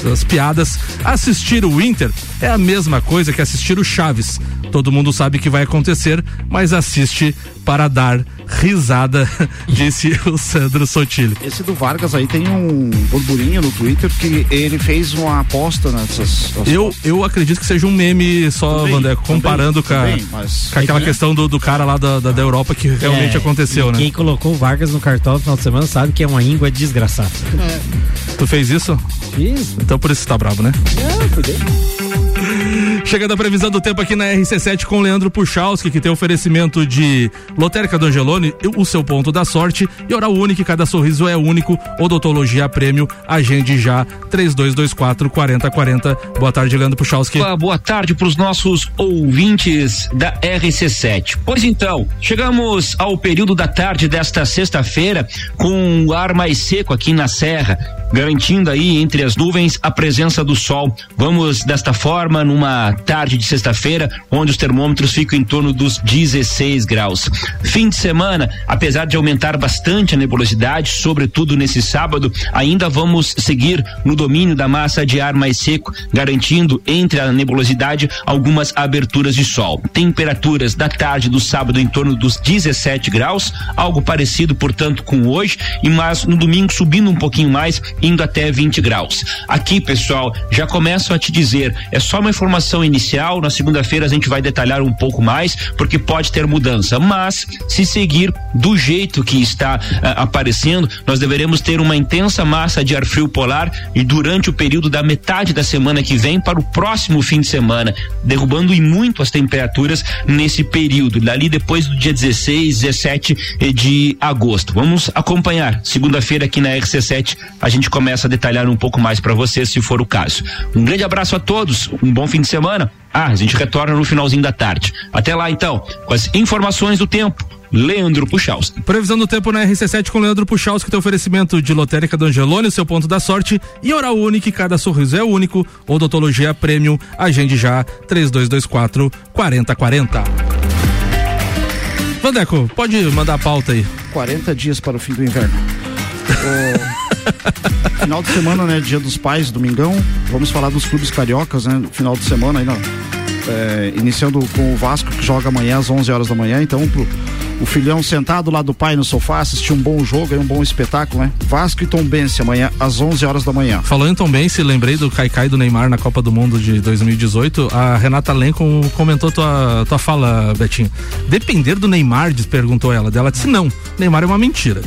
das piadas, assistir o Inter é a mesma coisa que assistir o Chaves. Todo mundo sabe que vai acontecer, mas assiste para dar risada, disse o Sandro Sotile. Esse do Vargas aí tem um burburinho no Twitter que ele fez uma aposta nessas. Eu, eu acredito que seja um meme só, também, Vandé, comparando também, com, a, também, com aquela questão do, do cara lá da, da, da Europa que realmente é, aconteceu, né? Quem colocou o Vargas no cartão no final de semana sabe que é uma íngua desgraçada. É. Tu fez isso? Fiz. Então por isso você tá bravo, né? Cuidei. Chegando a previsão do tempo aqui na RC7 com Leandro Puchalski, que tem oferecimento de Lotérica do Angelone, o seu ponto da sorte e Oral Único, cada sorriso é único, odontologia prêmio, agende já, 3224 4040. Boa tarde, Leandro Puchalski. Boa tarde para os nossos ouvintes da RC7. Pois então, chegamos ao período da tarde desta sexta-feira com o ar mais seco aqui na Serra garantindo aí entre as nuvens a presença do sol. Vamos desta forma numa tarde de sexta-feira, onde os termômetros ficam em torno dos 16 graus. Fim de semana, apesar de aumentar bastante a nebulosidade, sobretudo nesse sábado, ainda vamos seguir no domínio da massa de ar mais seco, garantindo entre a nebulosidade algumas aberturas de sol. Temperaturas da tarde do sábado em torno dos 17 graus, algo parecido, portanto, com hoje, e mas no domingo subindo um pouquinho mais indo até 20 graus. Aqui, pessoal, já começo a te dizer, é só uma informação inicial, na segunda-feira a gente vai detalhar um pouco mais, porque pode ter mudança, mas se seguir do jeito que está uh, aparecendo, nós deveremos ter uma intensa massa de ar frio polar e durante o período da metade da semana que vem para o próximo fim de semana, derrubando em muito as temperaturas nesse período, dali depois do dia 16, 17 de agosto. Vamos acompanhar. Segunda-feira aqui na RC7 a gente começa a detalhar um pouco mais para você, se for o caso. Um grande abraço a todos, um bom fim de semana. Ah, a gente retorna no finalzinho da tarde. Até lá então, com as informações do tempo. Leandro Puchalski. Previsão do tempo na RC7 com Leandro Puchalski, que tem oferecimento de lotérica do Angelone, seu ponto da sorte, e Oral Único, cada sorriso é único, odontologia premium, agende já, 3224 4040. Vandeco, pode mandar a pauta aí. 40 dias para o fim do inverno. o... final de semana, né? Dia dos Pais, domingão. Vamos falar dos clubes cariocas, né? Final de semana aí, não. É, iniciando com o Vasco, que joga amanhã às 11 horas da manhã. Então, pro, o filhão sentado lá do pai no sofá, assistir um bom jogo, um bom espetáculo, né? Vasco e Tombense amanhã às 11 horas da manhã. Falando em Tombense, lembrei do Caicai do Neymar na Copa do Mundo de 2018. A Renata Lenco comentou tua, tua fala, Betinho. Depender do Neymar, perguntou ela. Dela disse: não, Neymar é uma mentira.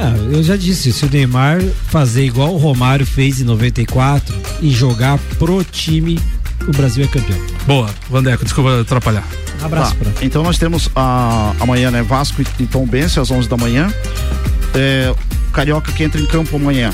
Ah, eu já disse, se o Neymar fazer igual o Romário fez em 94 e jogar pro time, o Brasil é campeão. Boa, Vandeco, desculpa atrapalhar. Um abraço. Tá, pra... Então nós temos a, amanhã, né? Vasco e Tom Bense às 11 da manhã. É, Carioca que entra em campo amanhã.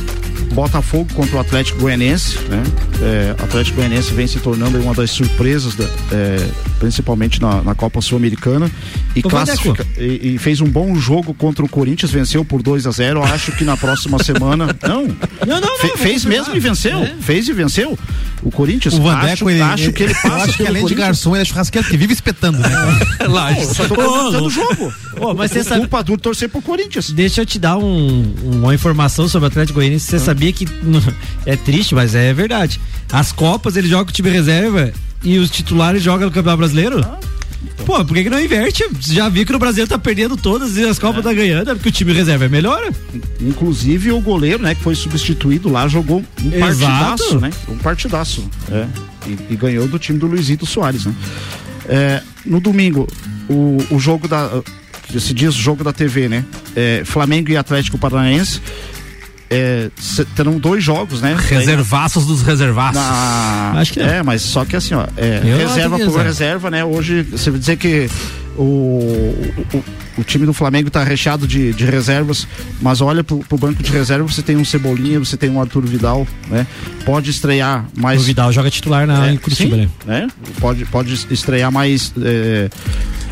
Botafogo contra o Atlético Goianense, né? É, Atlético Goianense vem se tornando uma das surpresas da, é, principalmente na, na Copa Sul-Americana e, classifica, e, e, fez um bom jogo contra o Corinthians, venceu por 2 a 0 Acho que na próxima semana. Não, não, não, fe, fez mesmo e venceu. É. Fez e venceu. O Corinthians, o Vandeco, acho, ele, acho que ele passa. Acho que além de garçom, ele é churrasqueiro que vive espetando, né? Lá, só tô comentando o jogo. Ô, mas você sabe. Culpa do torcer pro Corinthians. Deixa eu te dar um, uma informação sobre o Atlético Goianiense. Você ah. sabia que. É triste, mas é verdade. As Copas ele joga com o time reserva e os titulares jogam no Campeonato Brasileiro? Ah. Pô, por que, que não inverte? Já vi que no Brasil tá perdendo todas e as Copas é. tá ganhando, é porque o time reserva é melhor. Inclusive o goleiro, né, que foi substituído lá, jogou um Exato. partidaço, né? Um partidaço. É. E, e, ganhou do time do Luizito Soares, né? É, no domingo, o, o jogo da. Se diz jogo da TV, né? É, Flamengo e Atlético Paranaense é, terão dois jogos, né? Reservaços dos reservaços. Na... Acho que é. é, mas só que assim, ó, é, reserva por reserva, né? Hoje, você vai dizer que o, o, o, time do Flamengo está recheado de, de reservas, mas olha pro, pro banco de reserva, você tem um Cebolinha, você tem um Arthur Vidal, né? Pode estrear mais. O Vidal joga titular na, é, em Curitiba, sim, né? né? Pode, pode estrear mais. É,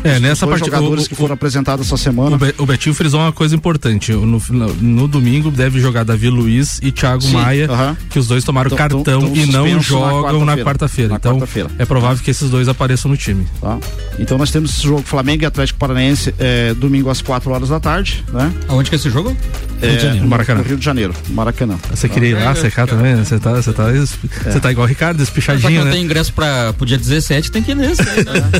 é, nessa parte jogadores o, que foram apresentados essa semana. O, Betinho frisou uma coisa importante. No, no, no, domingo deve jogar Davi Luiz e Thiago Sim, Maia, uh -huh. que os dois tomaram tão, cartão tão, tão e não jogam na quarta-feira. Quarta então quarta é provável que esses dois apareçam no time. Tá. Então nós temos esse jogo Flamengo e Atlético Paranaense é, domingo às 4 horas da tarde. Né? Aonde que é esse jogo? É, Rio de Janeiro. Maracanã. Rio de Janeiro, Maracanã. Você queria ir lá é, secar também? Né? Você tá, você tá, você tá igual o Ricardo, espichadinho, né? tem ingresso para o dia 17, tem que ir nesse. Né?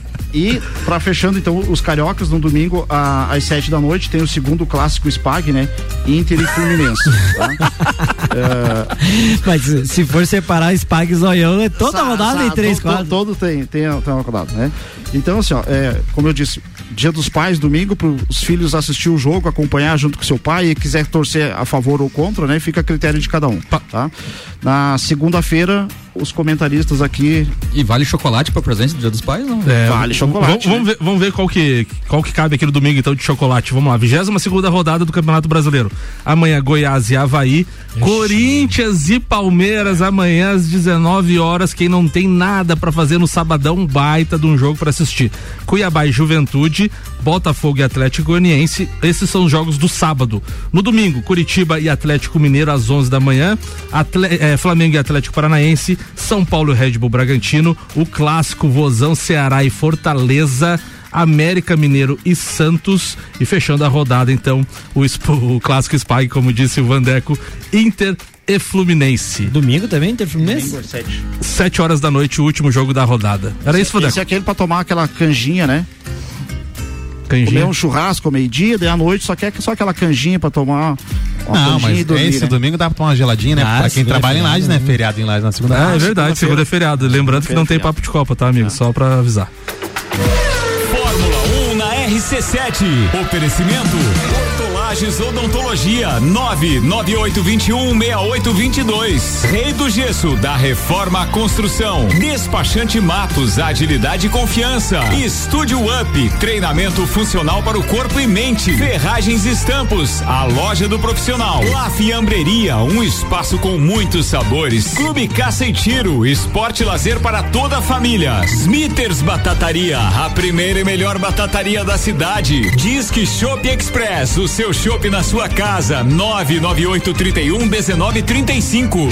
E para fechando então os cariocas no domingo a, às sete da noite tem o segundo clássico Spag, né? Inter e Fluminense. Tá? é... Mas se for separar Spag e Zoião, é toda sa, rodada sa, em três. Todo, todo, tem, tem, tem uma rodada, né? Então assim, ó, é, como eu disse, Dia dos Pais, domingo, para os filhos assistir o jogo, acompanhar junto com seu pai e quiser torcer a favor ou contra, né? Fica a critério de cada um, tá? Na segunda-feira, os comentaristas aqui. E vale chocolate para presente do Dia dos Pais, não? É, vale chocolate. Vamos, né? ver, vamos ver qual que, qual que cabe aqui no domingo, então, de chocolate. Vamos lá, 22 segunda rodada do Campeonato Brasileiro. Amanhã, Goiás e Havaí. Ixi. Corinthians e Palmeiras, amanhã às 19 horas. Quem não tem nada para fazer no sabadão, baita de um jogo para assistir. Cuiabá e Juventude, Botafogo e Atlético Goianiense. Esses são os jogos do sábado. No domingo, Curitiba e Atlético Mineiro às 11 da manhã. Atle é, Flamengo e Atlético Paranaense. São Paulo e Red Bull Bragantino. O clássico Vozão, Ceará e Fortaleza. América Mineiro e Santos. E fechando a rodada, então, o, o clássico Spike, como disse o Vandeco, Inter e Fluminense. Domingo também, Inter Fluminense? Domingo, sete. sete horas da noite, o último jogo da rodada. Era esse, Vandeco? Esse é aquele pra tomar aquela canjinha, né? Canjinha. Comer um churrasco ao meio-dia, daí à noite só quer só aquela canjinha pra tomar. Não, mas dormir, esse né? domingo dá pra tomar uma geladinha, né? Ah, pra quem trabalha em Lages, né? Feriado em Lages na segunda. Ah, é verdade, segunda é feriado. Lembrando que não tem papo de Copa, tá, amigo? Só pra avisar. Fórmula 1 na RC7. Oferecimento Lages Odontologia 998216822. Rei do Gesso da Reforma Construção. Despachante Matos, agilidade e confiança. Estúdio Up, treinamento funcional para o corpo e mente. Ferragens Estampos, a loja do profissional. La Fiambreria, um espaço com muitos sabores. Clube Caça e Tiro, esporte e lazer para toda a família. Smithers Batataria, a primeira e melhor batataria da cidade. Disque Shop Express, o seu Chopp na sua casa. 998 31 1935.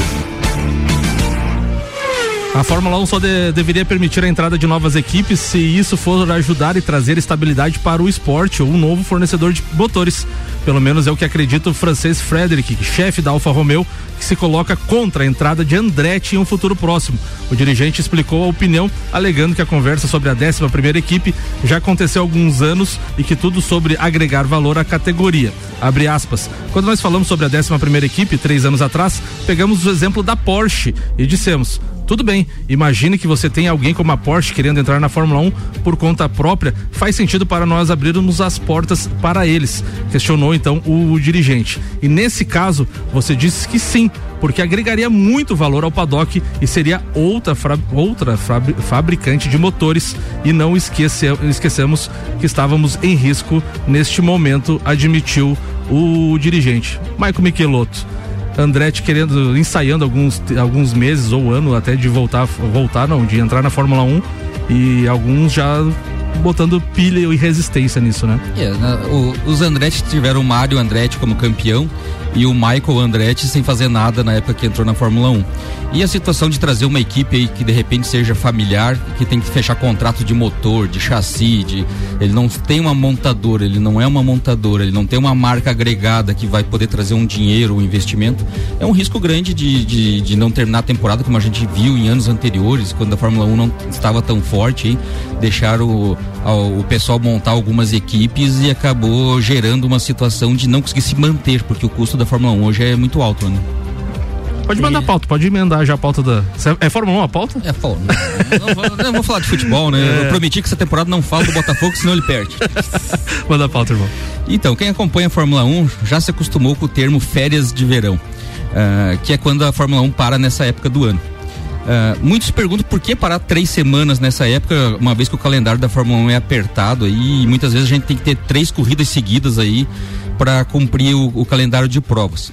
A Fórmula 1 só de, deveria permitir a entrada de novas equipes se isso for ajudar e trazer estabilidade para o esporte ou um novo fornecedor de motores. Pelo menos é o que acredita o francês Frederic, chefe da Alfa Romeo, que se coloca contra a entrada de Andretti em um futuro próximo. O dirigente explicou a opinião, alegando que a conversa sobre a 11 primeira equipe já aconteceu há alguns anos e que tudo sobre agregar valor à categoria. Abre aspas. Quando nós falamos sobre a 11 primeira equipe, três anos atrás, pegamos o exemplo da Porsche e dissemos: tudo bem, imagine que você tem alguém como a Porsche querendo entrar na Fórmula 1 por conta própria, faz sentido para nós abrirmos as portas para eles, questionou então o, o dirigente. E nesse caso, você disse que sim, porque agregaria muito valor ao paddock e seria outra, outra fabricante de motores e não esquece, esquecemos que estávamos em risco neste momento, admitiu o dirigente. Michael Michelotto Andretti querendo, ensaiando alguns, alguns meses ou ano até de voltar, voltar não, de entrar na Fórmula 1 e alguns já botando pilha e resistência nisso, né? É, né, o, os Andretti tiveram o Mário Andretti como campeão e o Michael Andretti sem fazer nada na época que entrou na Fórmula 1. E a situação de trazer uma equipe aí que de repente seja familiar, que tem que fechar contrato de motor, de chassi, de ele não tem uma montadora, ele não é uma montadora, ele não tem uma marca agregada que vai poder trazer um dinheiro, um investimento. É um risco grande de, de, de não terminar a temporada como a gente viu em anos anteriores, quando a Fórmula 1 não estava tão forte, hein? deixar o, o pessoal montar algumas equipes e acabou gerando uma situação de não conseguir se manter, porque o custo da Fórmula 1 hoje é muito alto, né? Pode mandar a pauta, pode emendar já a pauta da. É Fórmula 1 a pauta? É Fórmula. não, não, vou falar de futebol, né? É. Eu prometi que essa temporada não falo do Botafogo, senão ele perde. Manda a pauta, irmão. Então, quem acompanha a Fórmula 1 já se acostumou com o termo férias de verão, uh, que é quando a Fórmula 1 para nessa época do ano. Uh, muitos perguntam por que parar três semanas nessa época, uma vez que o calendário da Fórmula 1 é apertado aí, e muitas vezes a gente tem que ter três corridas seguidas aí para cumprir o, o, calendário de provas.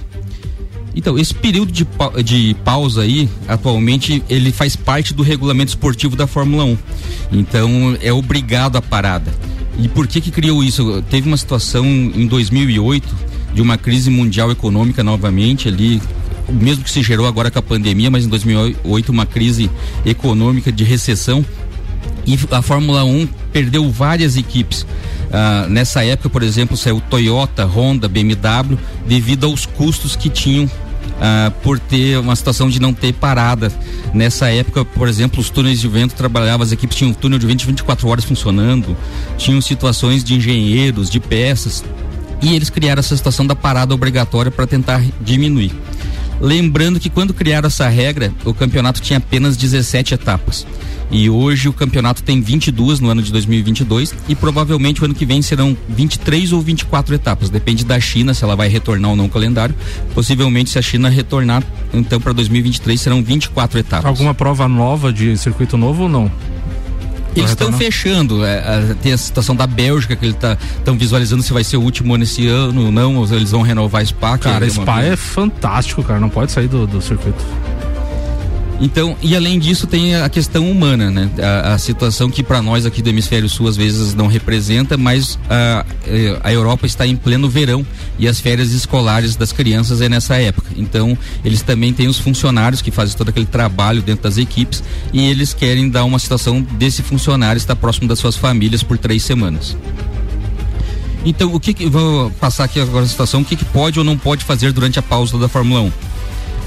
Então, esse período de, de pausa aí, atualmente, ele faz parte do regulamento esportivo da Fórmula 1. Então, é obrigado a parada. E por que que criou isso? Teve uma situação em 2008 de uma crise mundial econômica novamente ali mesmo que se gerou agora com a pandemia, mas em 2008 uma crise econômica de recessão e a Fórmula 1 perdeu várias equipes. Ah, nessa época, por exemplo, saiu Toyota, Honda, BMW, devido aos custos que tinham ah, por ter uma situação de não ter parada. Nessa época, por exemplo, os túneis de vento trabalhavam, as equipes tinham um túnel de vento 24 horas funcionando, tinham situações de engenheiros, de peças, e eles criaram essa situação da parada obrigatória para tentar diminuir. Lembrando que quando criaram essa regra, o campeonato tinha apenas 17 etapas. E hoje o campeonato tem 22 no ano de 2022 e provavelmente o ano que vem serão 23 ou 24 etapas. Depende da China se ela vai retornar ou não o calendário. Possivelmente se a China retornar, então para 2023 serão 24 etapas. Alguma prova nova de circuito novo ou não? Eles estão fechando. É, a, tem a situação da Bélgica que eles estão tá, visualizando se vai ser o último ano esse ano ou não, ou eles vão renovar Spa. Cara, Spa é fantástico, cara. Não pode sair do, do circuito. Então, e além disso tem a questão humana, né? A, a situação que para nós aqui do hemisfério sul às vezes não representa, mas a, a Europa está em pleno verão e as férias escolares das crianças é nessa época. Então, eles também têm os funcionários que fazem todo aquele trabalho dentro das equipes e eles querem dar uma situação desse funcionário estar próximo das suas famílias por três semanas. Então, o que, que vou passar aqui agora a situação, o que, que pode ou não pode fazer durante a pausa da Fórmula 1?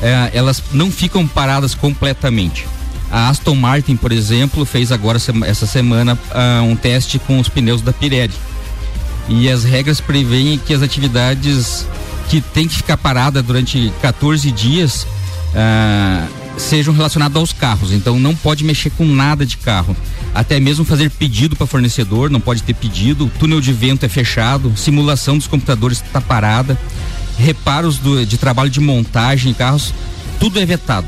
É, elas não ficam paradas completamente. A Aston Martin, por exemplo, fez agora essa semana uh, um teste com os pneus da Pirelli. E as regras preveem que as atividades que tem que ficar parada durante 14 dias uh, sejam relacionadas aos carros. Então não pode mexer com nada de carro. Até mesmo fazer pedido para fornecedor, não pode ter pedido. Túnel de vento é fechado, simulação dos computadores está parada reparos do, de trabalho de montagem em carros, tudo é vetado.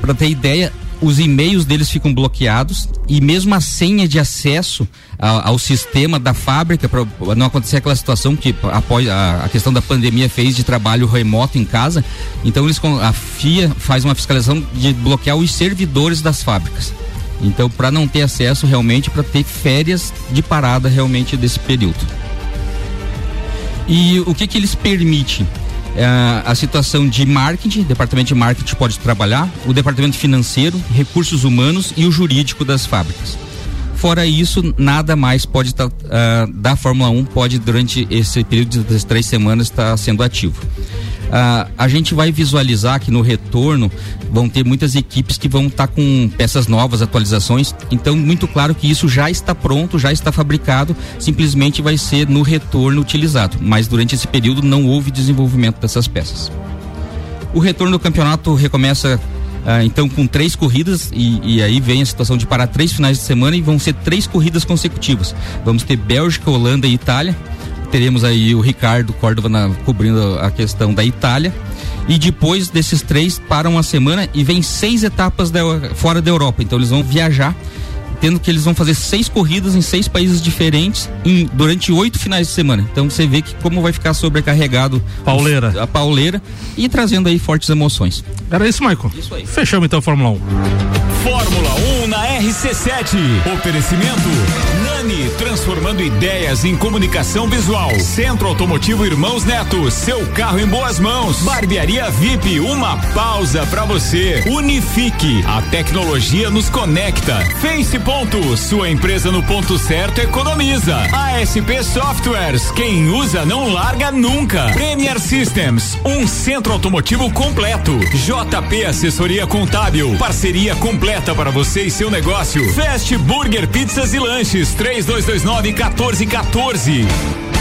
Para ter ideia, os e-mails deles ficam bloqueados e mesmo a senha de acesso ao, ao sistema da fábrica para não acontecer aquela situação que após a, a, questão da pandemia fez de trabalho remoto em casa, então eles a FIA faz uma fiscalização de bloquear os servidores das fábricas. Então, para não ter acesso realmente, para ter férias de parada realmente desse período. E o que que eles permitem? É, a situação de marketing, departamento de marketing pode trabalhar, o departamento financeiro, recursos humanos e o jurídico das fábricas. Fora isso, nada mais pode estar uh, da Fórmula 1 pode durante esse período das três semanas estar sendo ativo. Uh, a gente vai visualizar que no retorno vão ter muitas equipes que vão estar tá com peças novas, atualizações. Então, muito claro que isso já está pronto, já está fabricado, simplesmente vai ser no retorno utilizado. Mas durante esse período não houve desenvolvimento dessas peças. O retorno do campeonato recomeça ah, então com três corridas e, e, aí vem a situação de parar três finais de semana e vão ser três corridas consecutivas. Vamos ter Bélgica, Holanda e Itália teremos aí o Ricardo Córdova na, cobrindo a questão da Itália. E depois desses três, param uma semana e vem seis etapas da, fora da Europa. Então eles vão viajar tendo que eles vão fazer seis corridas em seis países diferentes em, durante oito finais de semana. Então você vê que como vai ficar sobrecarregado pauleira. a pauleira e trazendo aí fortes emoções. Era isso, Michael? Isso aí. Fechamos então a Fórmula 1. Fórmula 1 na RC7. Oferecimento Nani, transformando ideias em comunicação visual. Centro Automotivo Irmãos Neto, seu carro em boas mãos. Barbearia VIP, uma pausa para você. Unifique, a tecnologia nos conecta. Face Ponto, sua empresa no ponto certo economiza. ASP Softwares, quem usa não larga nunca. Premier Systems, um centro automotivo completo. JP Assessoria Contábil, parceria completa para você e seu negócio. Fast Burger Pizzas e Lanches, 3229 1414.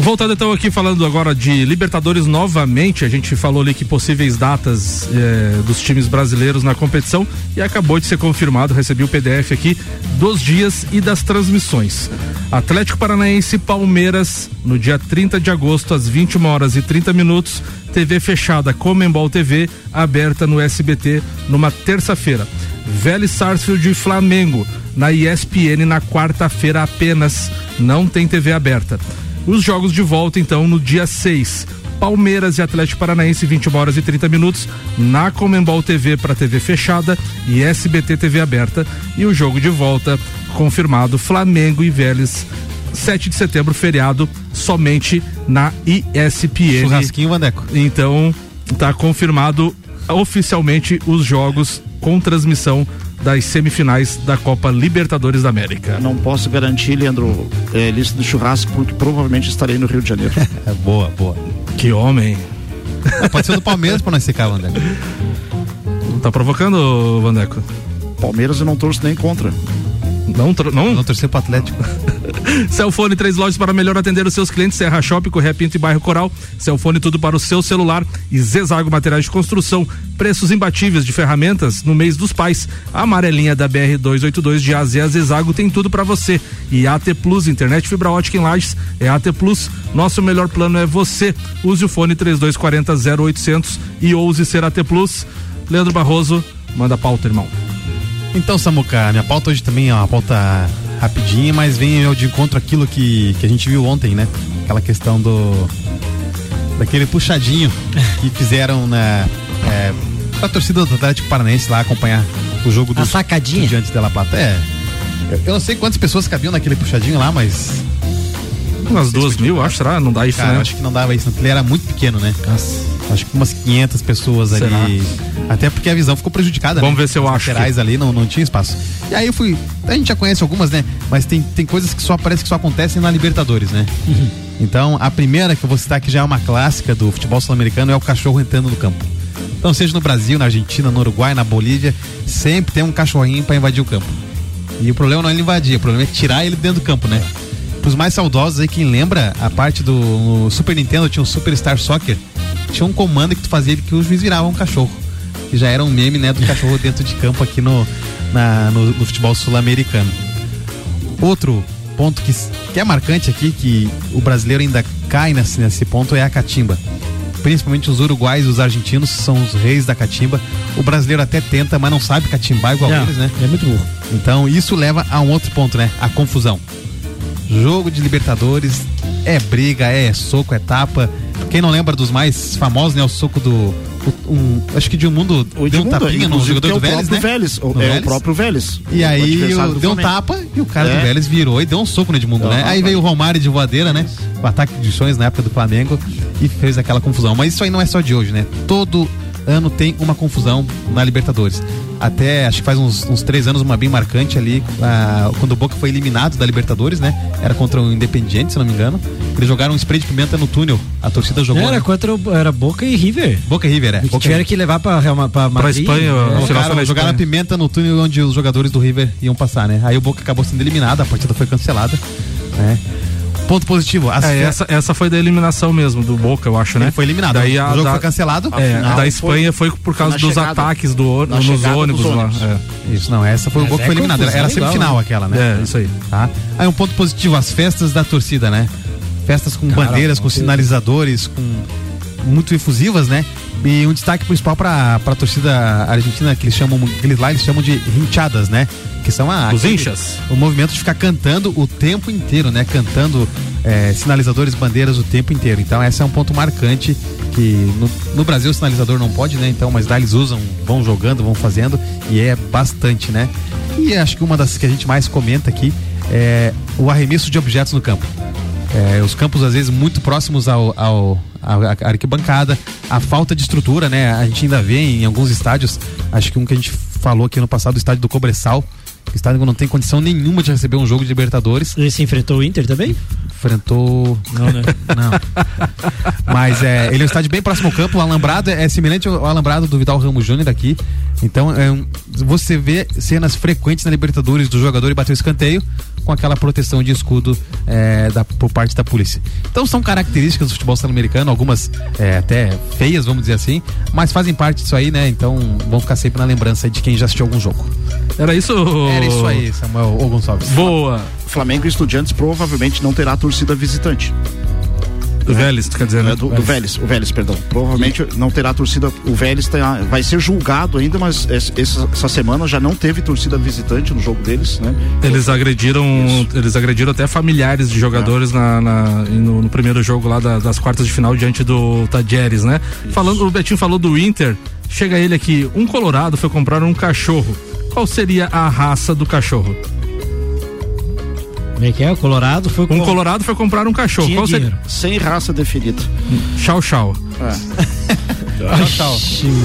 Voltando então aqui falando agora de Libertadores novamente, a gente falou ali que possíveis datas eh, dos times brasileiros na competição e acabou de ser confirmado, recebi o PDF aqui dos dias e das transmissões. Atlético Paranaense Palmeiras no dia 30 de agosto às 21 horas e 30 minutos, TV fechada Comembol TV aberta no SBT numa terça-feira. Vélez Sarsfield e Flamengo na ESPN na quarta-feira apenas, não tem TV aberta. Os jogos de volta, então, no dia 6. Palmeiras e Atlético Paranaense, 21 horas e 30 minutos, na Comembol TV para TV fechada e SBT TV aberta. E o jogo de volta, confirmado, Flamengo e Vélez, 7 de setembro, feriado, somente na ESPN. Churrasquinho, Vandeco. Então, tá confirmado oficialmente os jogos com transmissão das semifinais da Copa Libertadores da América. Não posso garantir, Leandro, é, lista do churrasco, porque provavelmente estarei no Rio de Janeiro. boa, boa. Que homem. Pode ser do Palmeiras pra nós secar, Vandeco. Tá provocando, Vandeco? Palmeiras eu não torço nem contra. Não, não? Não torcer pro Atlético. Celfone, três lojas para melhor atender os seus clientes, Serra Shopping, Correia Pinto e Bairro Coral. Celfone, tudo para o seu celular e Zezago Materiais de Construção. Preços imbatíveis de ferramentas no mês dos pais. A amarelinha da BR 282 de AZ Zezago tem tudo para você. E AT Plus, internet fibra ótica em Lages, é AT Plus. Nosso melhor plano é você. Use o fone 3240 0800 e ouse ser AT Plus. Leandro Barroso, manda pauta, irmão. Então, Samuca, minha pauta hoje também é uma pauta rapidinha, mas vem eu de encontro aquilo que, que a gente viu ontem, né? Aquela questão do. daquele puxadinho que fizeram na. É, a torcida do Atlético Paranaense lá acompanhar o jogo do. A sacadinha. Diante dela Plata. É. Eu, eu não sei quantas pessoas cabiam naquele puxadinho lá, mas. Umas duas mil, acho, será? Não dá isso, Cara, né? acho que não dava isso. Ele era muito pequeno, né? Nossa. Acho que umas 500 pessoas Será? ali. Até porque a visão ficou prejudicada. Vamos né? ver se eu Os acho laterais ali não, não tinha espaço. E aí eu fui. A gente já conhece algumas, né? Mas tem, tem coisas que só parece que só acontecem na Libertadores, né? Então, a primeira que eu vou citar que já é uma clássica do futebol sul-americano é o cachorro entrando no campo. Então, seja no Brasil, na Argentina, no Uruguai, na Bolívia, sempre tem um cachorrinho para invadir o campo. E o problema não é ele invadir, o problema é tirar ele dentro do campo, né? Pros mais saudosos aí, quem lembra, a parte do Super Nintendo tinha um Superstar Soccer, tinha um comando que tu fazia que o juiz virava um cachorro. Que já era um meme, né, do cachorro dentro de campo aqui no, na- no, no futebol sul-americano. Outro ponto que, que é marcante aqui, que o brasileiro ainda cai nesse, nesse ponto, é a catimba. Principalmente os uruguais e os argentinos são os reis da catimba. O brasileiro até tenta, mas não sabe catimbar igual Não, eles, né? É muito burro. Então isso leva a um outro ponto, né? A confusão. Jogo de Libertadores é briga, é soco, é tapa. Quem não lembra dos mais famosos, né? O soco do. o- um- acho que de um mundo deu um tapinha no jogador é do o Vélez, né? próprio Vélez, o- No é o próprio Vélez. E o aí o- deu um tapa e o cara É. do Vélez virou e deu um soco no Edmundo, né? Aham, Aí veio o Romário de voadeira, né? O ataque de sonhos na época do Flamengo e fez aquela confusão. Mas isso aí não é só de hoje, né? Todo ano tem uma confusão na Libertadores. Até acho que faz uns, uns três anos uma bem marcante ali, ah, quando o Boca foi eliminado da Libertadores, né? Era contra o Independiente, se não me engano. Eles jogaram um spray de pimenta no túnel. A torcida jogou. Era né? contra o, era Boca e River. Boca e River, é. Boca e tiveram que levar pra, pra Madrid. Espanha, É. na jogaram a pimenta no túnel onde os jogadores do River iam passar, né? Aí o Boca acabou sendo eliminado, a partida foi cancelada, né? Ponto positivo, as É, essa, essa foi da eliminação mesmo, do Boca, eu acho, né? Ele foi eliminado. Daí O a, jogo da, foi cancelado. É, a da Espanha foi, por causa dos chegada. ataques do, nos ônibus dos lá. ônibus. É. Isso, não, essa foi o Boca é foi eliminado. Era, era semifinal igual, aquela, né? É, isso aí. Tá? Aí um ponto positivo, as festas da torcida, né? Festas com Cara, bandeiras, com sinalizadores, com muito efusivas, né? E um destaque principal para a torcida argentina que eles chamam, eles lá eles chamam de hinchadas, né? Que são a, Os hinchas. O movimento de ficar cantando o tempo inteiro, né? Cantando é, sinalizadores, bandeiras o tempo inteiro. Então, esse é um ponto marcante que no, no, Brasil o sinalizador não pode, né? Então, mas lá eles usam, vão jogando, vão fazendo e é bastante, né? E acho que uma das que a gente mais comenta aqui é o arremesso de objetos no campo. É, os campos às vezes muito próximos ao, ao à arquibancada, a falta de estrutura, né? A gente ainda vê em alguns estádios, acho que um que a gente falou aqui no passado, o estádio do Cobressal, o estádio não tem condição nenhuma de receber um jogo de Libertadores. E se enfrentou o Inter também? Enfrentou. Não, né? Não. Mas é, ele é um estádio bem próximo ao campo. O Alambrado é semelhante ao Alambrado do Vidal Ramos Júnior daqui. Então, é um, você vê cenas frequentes na Libertadores do jogador e bater o escanteio com aquela proteção de escudo é, da, por parte da polícia. Então são características do futebol sul-americano, algumas é, até feias, vamos dizer assim, mas fazem parte disso aí, né? Então vão ficar sempre na lembrança de quem já assistiu algum jogo. Era isso? Era isso aí, Samuel ou Gonçalves. Boa. Flamengo e Estudiantes provavelmente não terá torcida visitante. Do Vélez, quer dizer, né? É, do, do Vélez, o Vélez, perdão. Provavelmente não terá torcida. O Vélez vai ser julgado ainda, mas essa, essa, semana já não teve torcida visitante no jogo deles, né? Eles agrediram, Isso. eles agrediram até familiares de jogadores é. na, na no, no, primeiro jogo lá da, das quartas de final diante do Tadjeres, né? Isso. Falando, o Betinho falou do Inter. Chega ele aqui, um colorado foi comprar um cachorro. Qual seria a raça do cachorro? Como é que é? O Colorado foi. Um Colorado foi comprar um cachorro. Tinha Qual seria? Sem raça definida. Chau, chau. É. tchau, tchau.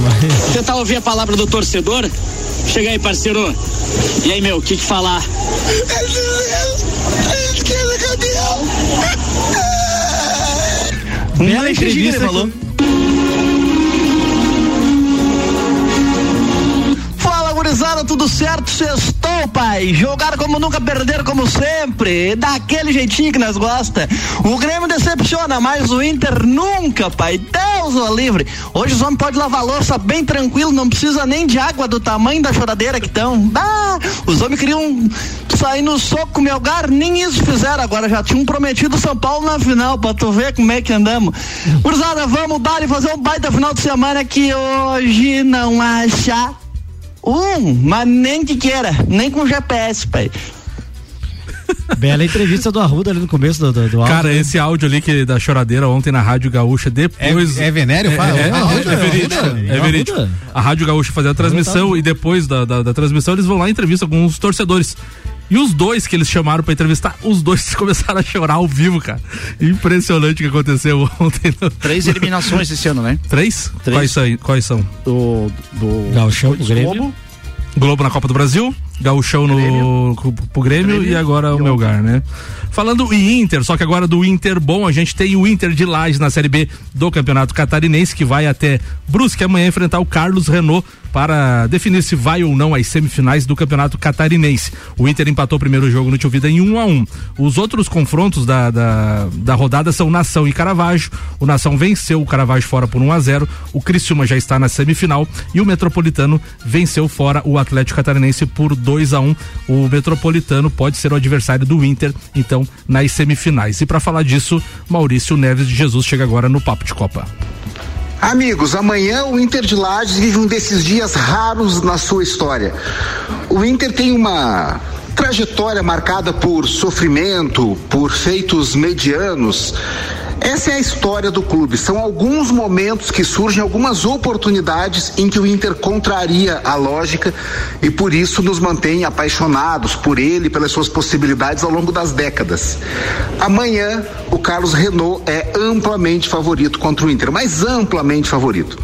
Tentar ouvir a palavra do torcedor? Chega aí, parceiro. E aí, meu, o que que falar? Esquerda, campeão! Bela entrevista. Falou. gurizada, tudo certo? Sextou, pai. Jogar como nunca, perder como sempre. Daquele jeitinho que nós gosta. O Grêmio decepciona, mas o Inter nunca, pai. Deus o livre. Hoje os homens podem lavar louça bem tranquilo, não precisa nem de água do tamanho da choradeira que estão. Os homens queriam sair no soco com meu gar, nem isso fizeram agora. Já tinham prometido São Paulo na final, pra tu ver como é que andamos. Gurizada, vamos dar e fazer um baita final de semana que hoje não acha um, mas nem que queira, nem com GPS, pai. Bela entrevista do Arruda ali no começo do, do, do áudio. Cara, esse áudio ali que da choradeira ontem na Rádio Gaúcha, depois. É, é Venério? É, é, é, é, verídico. É, verídico. A Rádio Gaúcha fazia a transmissão e depois da, da, da, transmissão eles vão lá em entrevista com os torcedores. E os dois que eles chamaram para entrevistar, os dois começaram a chorar ao vivo, cara. Impressionante o que aconteceu ontem. No... Três eliminações esse ano, né? Três? Três. Quais, são, quais são? Do. do Gauchão, do Grêmio. Globo na Copa do Brasil, Gauchão no, Grêmio. pro Grêmio, Grêmio e agora e o Melgar, né? Falando em Inter, só que agora do Inter bom, a gente tem o Inter de Lages na Série B do Campeonato Catarinense, que vai até Brusque amanhã enfrentar o Carlos Renault para definir se vai ou não às semifinais do Campeonato Catarinense. O Inter empatou o primeiro jogo no Tio Vida em 1 um a 1 um. Os outros confrontos da, da, da, rodada são Nação e Caravaggio. O Nação venceu o Caravaggio fora por 1 um a 0 O Criciúma já está na semifinal e o Metropolitano venceu fora o Atlético Catarinense por 2 a 1 O Metropolitano pode ser o adversário do Inter, então, nas semifinais. E para falar disso, Maurício Neves de Jesus chega agora no Papo de Copa. Amigos, amanhã o Inter de Lages vive um desses dias raros na sua história. O Inter tem uma trajetória marcada por sofrimento, por feitos medianos. Essa é a história do clube. São alguns momentos que surgem, algumas oportunidades em que o Inter contraria a lógica e por isso nos mantém apaixonados por ele, pelas suas possibilidades ao longo das décadas. Amanhã, o Carlos Renault é amplamente favorito contra o Inter, mas amplamente favorito.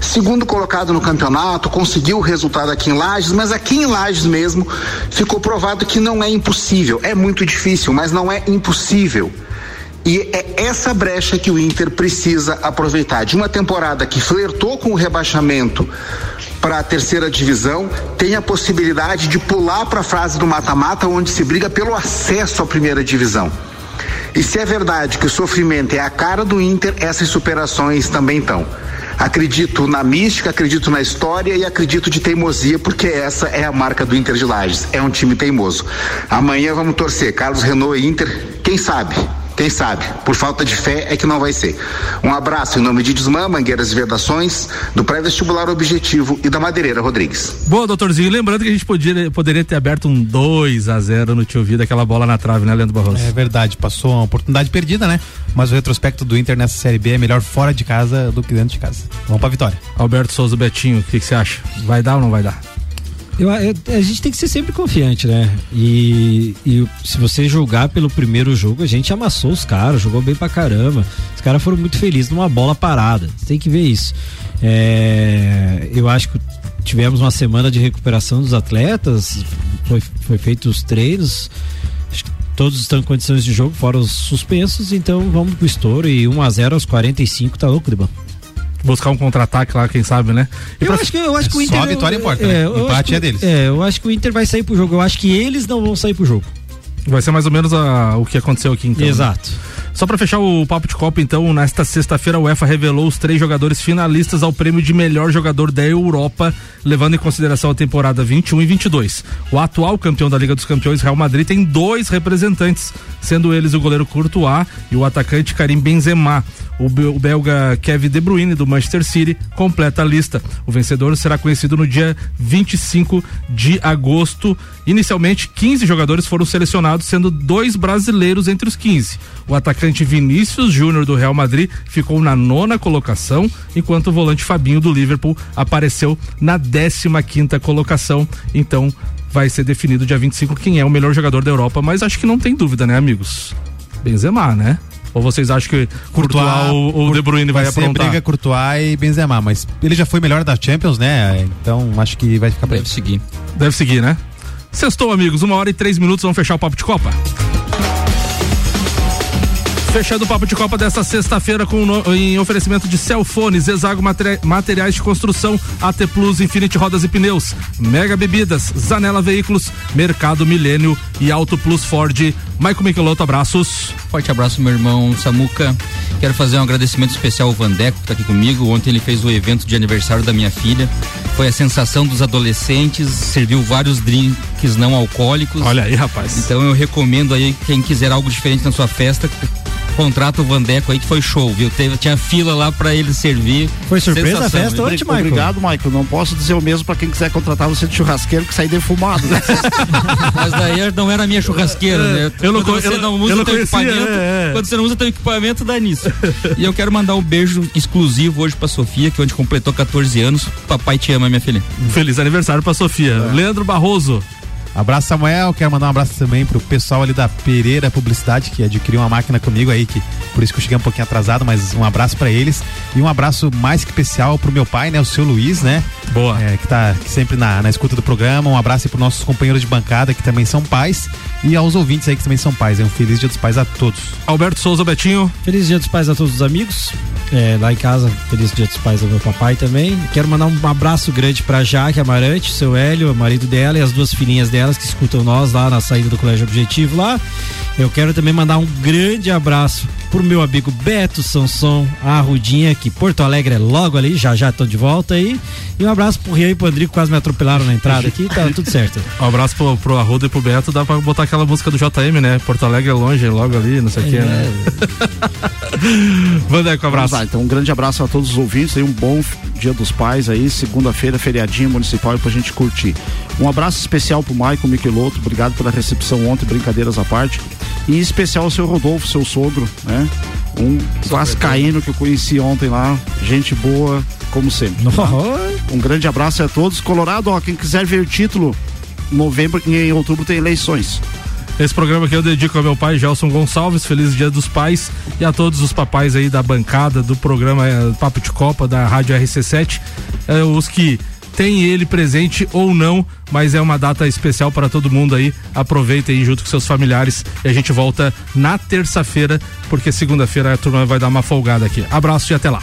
Segundo colocado no campeonato, conseguiu o resultado aqui em Lages, mas aqui em Lages mesmo ficou provado que não é impossível. É muito difícil, mas não é impossível. E é essa brecha que o Inter precisa aproveitar. De uma temporada que flertou com o rebaixamento para a terceira divisão, tem a possibilidade de pular para a fase do mata-mata, onde se briga pelo acesso à primeira divisão. E se é verdade que o sofrimento é a cara do Inter, essas superações também estão. Acredito na mística, acredito na história e acredito de teimosia, porque essa é a marca do Inter de Lages. É um time teimoso. Amanhã vamos torcer. Carlos Renault e Inter, quem sabe? Quem sabe? Por falta de fé é que não vai ser. Um abraço em nome de Desmã, Mangueiras e Vedações, do pré-vestibular Objetivo e da Madeireira Rodrigues. Boa, doutorzinho. Lembrando que a gente podia, poderia ter aberto um 2 a 0 no Tio Vida, aquela bola na trave, né, Leandro Barroso? É verdade, passou uma oportunidade perdida, né? Mas o retrospecto do Inter nessa Série B é melhor fora de casa do que dentro de casa. Vamos pra vitória. Alberto Souza Betinho, o que você acha? Vai dar ou não vai dar? Eu, eu, a gente tem que ser sempre confiante, né? E, e, se você julgar pelo primeiro jogo, a gente amassou os caras, jogou bem pra caramba. Os caras foram muito felizes numa bola parada. Você tem que ver isso. É, eu acho que tivemos uma semana de recuperação dos atletas, foi, foi feito os treinos. Todos estão em condições de jogo, fora os suspensos, então vamos pro estouro e 1 a 0 aos 45, tá louco, Ribão? Buscar um contra-ataque lá, quem sabe, né? E eu, pra... acho que, eu acho que o Inter. Só a vitória importa, né? É, Empate que, é deles. É, eu acho que o Inter vai sair pro jogo. Eu acho que eles não vão sair pro jogo. Vai ser mais ou menos a, o que aconteceu aqui então. Né? Exato. Né? Só para fechar o papo de Copa, então, nesta sexta-feira a UEFA revelou os três jogadores finalistas ao prêmio de melhor jogador da Europa, levando em consideração a temporada 21 e 22. O atual campeão da Liga dos Campeões, Real Madrid, tem dois representantes, sendo eles o goleiro Courtois e o atacante Karim Benzema. O belga Kevin De Bruyne do Manchester City completa a lista. O vencedor será conhecido no dia 25 de agosto. Inicialmente, 15 jogadores foram selecionados, sendo dois brasileiros entre os 15. O atacante Vinícius Júnior do Real Madrid ficou na nona colocação, enquanto o volante Fabinho do Liverpool apareceu na 15 quinta colocação. Então, vai ser definido dia 25 quem é o melhor jogador da Europa, mas acho que não tem dúvida, né, amigos? Benzema, né? Ou vocês acham que Courtois, Courtois ou, ou De Bruyne vai, vai ser aprontar? briga Courtois e Benzema, mas ele já foi melhor da Champions, né? Então acho que vai ficar Deve ele. seguir. Deve seguir, né? Sextou, amigos. Uma hora e três minutos. Vamos fechar o papo de Copa. Fechando o papo de Copa desta sexta-feira com no, em oferecimento de Celfones, Exago Materiais de Construção, AT Plus, Infinity Rodas e Pneus, Mega Bebidas, Zanela Veículos, Mercado Milênio e Auto Plus Ford. Maico Michelotto, abraços. Forte abraço, meu irmão Samuca. Quero fazer um agradecimento especial ao Vandeco, que tá aqui comigo. Ontem ele fez o evento de aniversário da minha filha. Foi a sensação dos adolescentes, serviu vários drinks não alcoólicos. Olha aí, rapaz. Então eu recomendo aí, quem quiser algo diferente na sua festa, contrata o Vandeco aí que foi show, viu? Teve, tinha fila lá para ele servir. Foi surpresa Sensação, a festa hoje, Michael? Obrigado, Michael. Não posso dizer o mesmo para quem quiser contratar você de churrasqueiro que sai defumado. Né? Mas daí não era a minha churrasqueira, né? Eu não, quando você não usa teu equipamento, é, é. quando você não usa teu equipamento, dá nisso. e eu quero mandar um beijo exclusivo hoje pra Sofia, que onde completou 14 anos. Papai te ama, minha filha. Feliz aniversário pra Sofia. É. Leandro Barroso. Abraço, Samuel. Quero mandar um abraço também pro pessoal ali da Pereira Publicidade, que adquiriu uma máquina comigo aí, que por isso que eu cheguei um pouquinho atrasado, mas um abraço para eles. E um abraço mais que especial pro meu pai, né? O seu Luiz, né? Boa. É, que tá sempre na, na escuta do programa. Um abraço aí pros nossos companheiros de bancada, que também são pais. E aos ouvintes aí que também são pais. É um feliz dia dos pais a todos. Alberto Souza Betinho. Feliz dia dos pais a todos os amigos. É, lá em casa, feliz dia dos pais ao meu papai também. Quero mandar um abraço grande pra Jaque Amarante, seu Hélio, o marido dela e as duas filhinhas delas que escutam nós lá na saída do Colégio Objetivo lá. Eu quero também mandar um grande abraço pro meu amigo Beto Sanson, a Rudinha, que Porto Alegre é logo ali, já já estão de volta aí. E um abraço pro Rio e pro Andrico, quase me atropelaram na entrada aqui, tá tudo certo. Um abraço pro, pro Arruda e pro Beto, dá pra botar aquela música do JM, né? Porto Alegre é longe, logo ali, não sei o é, que, né? Vandeco, um abraço. Lá, então um grande abraço a todos os ouvintes aí, um bom dia dos pais aí, segunda-feira, feriadinho municipal pra gente curtir. Um abraço especial pro Maicon Michelotto, obrigado pela recepção ontem, brincadeiras à parte. Em especial ao seu Rodolfo, seu sogro, né? Um vascaíno que eu conheci ontem lá, gente boa, como sempre. Tá? Um grande abraço a todos. Colorado, ó, quem quiser ver o título, novembro e em outubro tem eleições. Esse programa aqui eu dedico ao meu pai, Gelson Gonçalves. Feliz Dia dos Pais e a todos os papais aí da bancada do programa é, Papo de Copa da Rádio RC7. É, os que tem ele presente ou não, mas é uma data especial para todo mundo aí. Aproveitem junto com seus familiares e a gente volta na terça-feira, porque segunda-feira a turma vai dar uma folgada aqui. Abraço e até lá.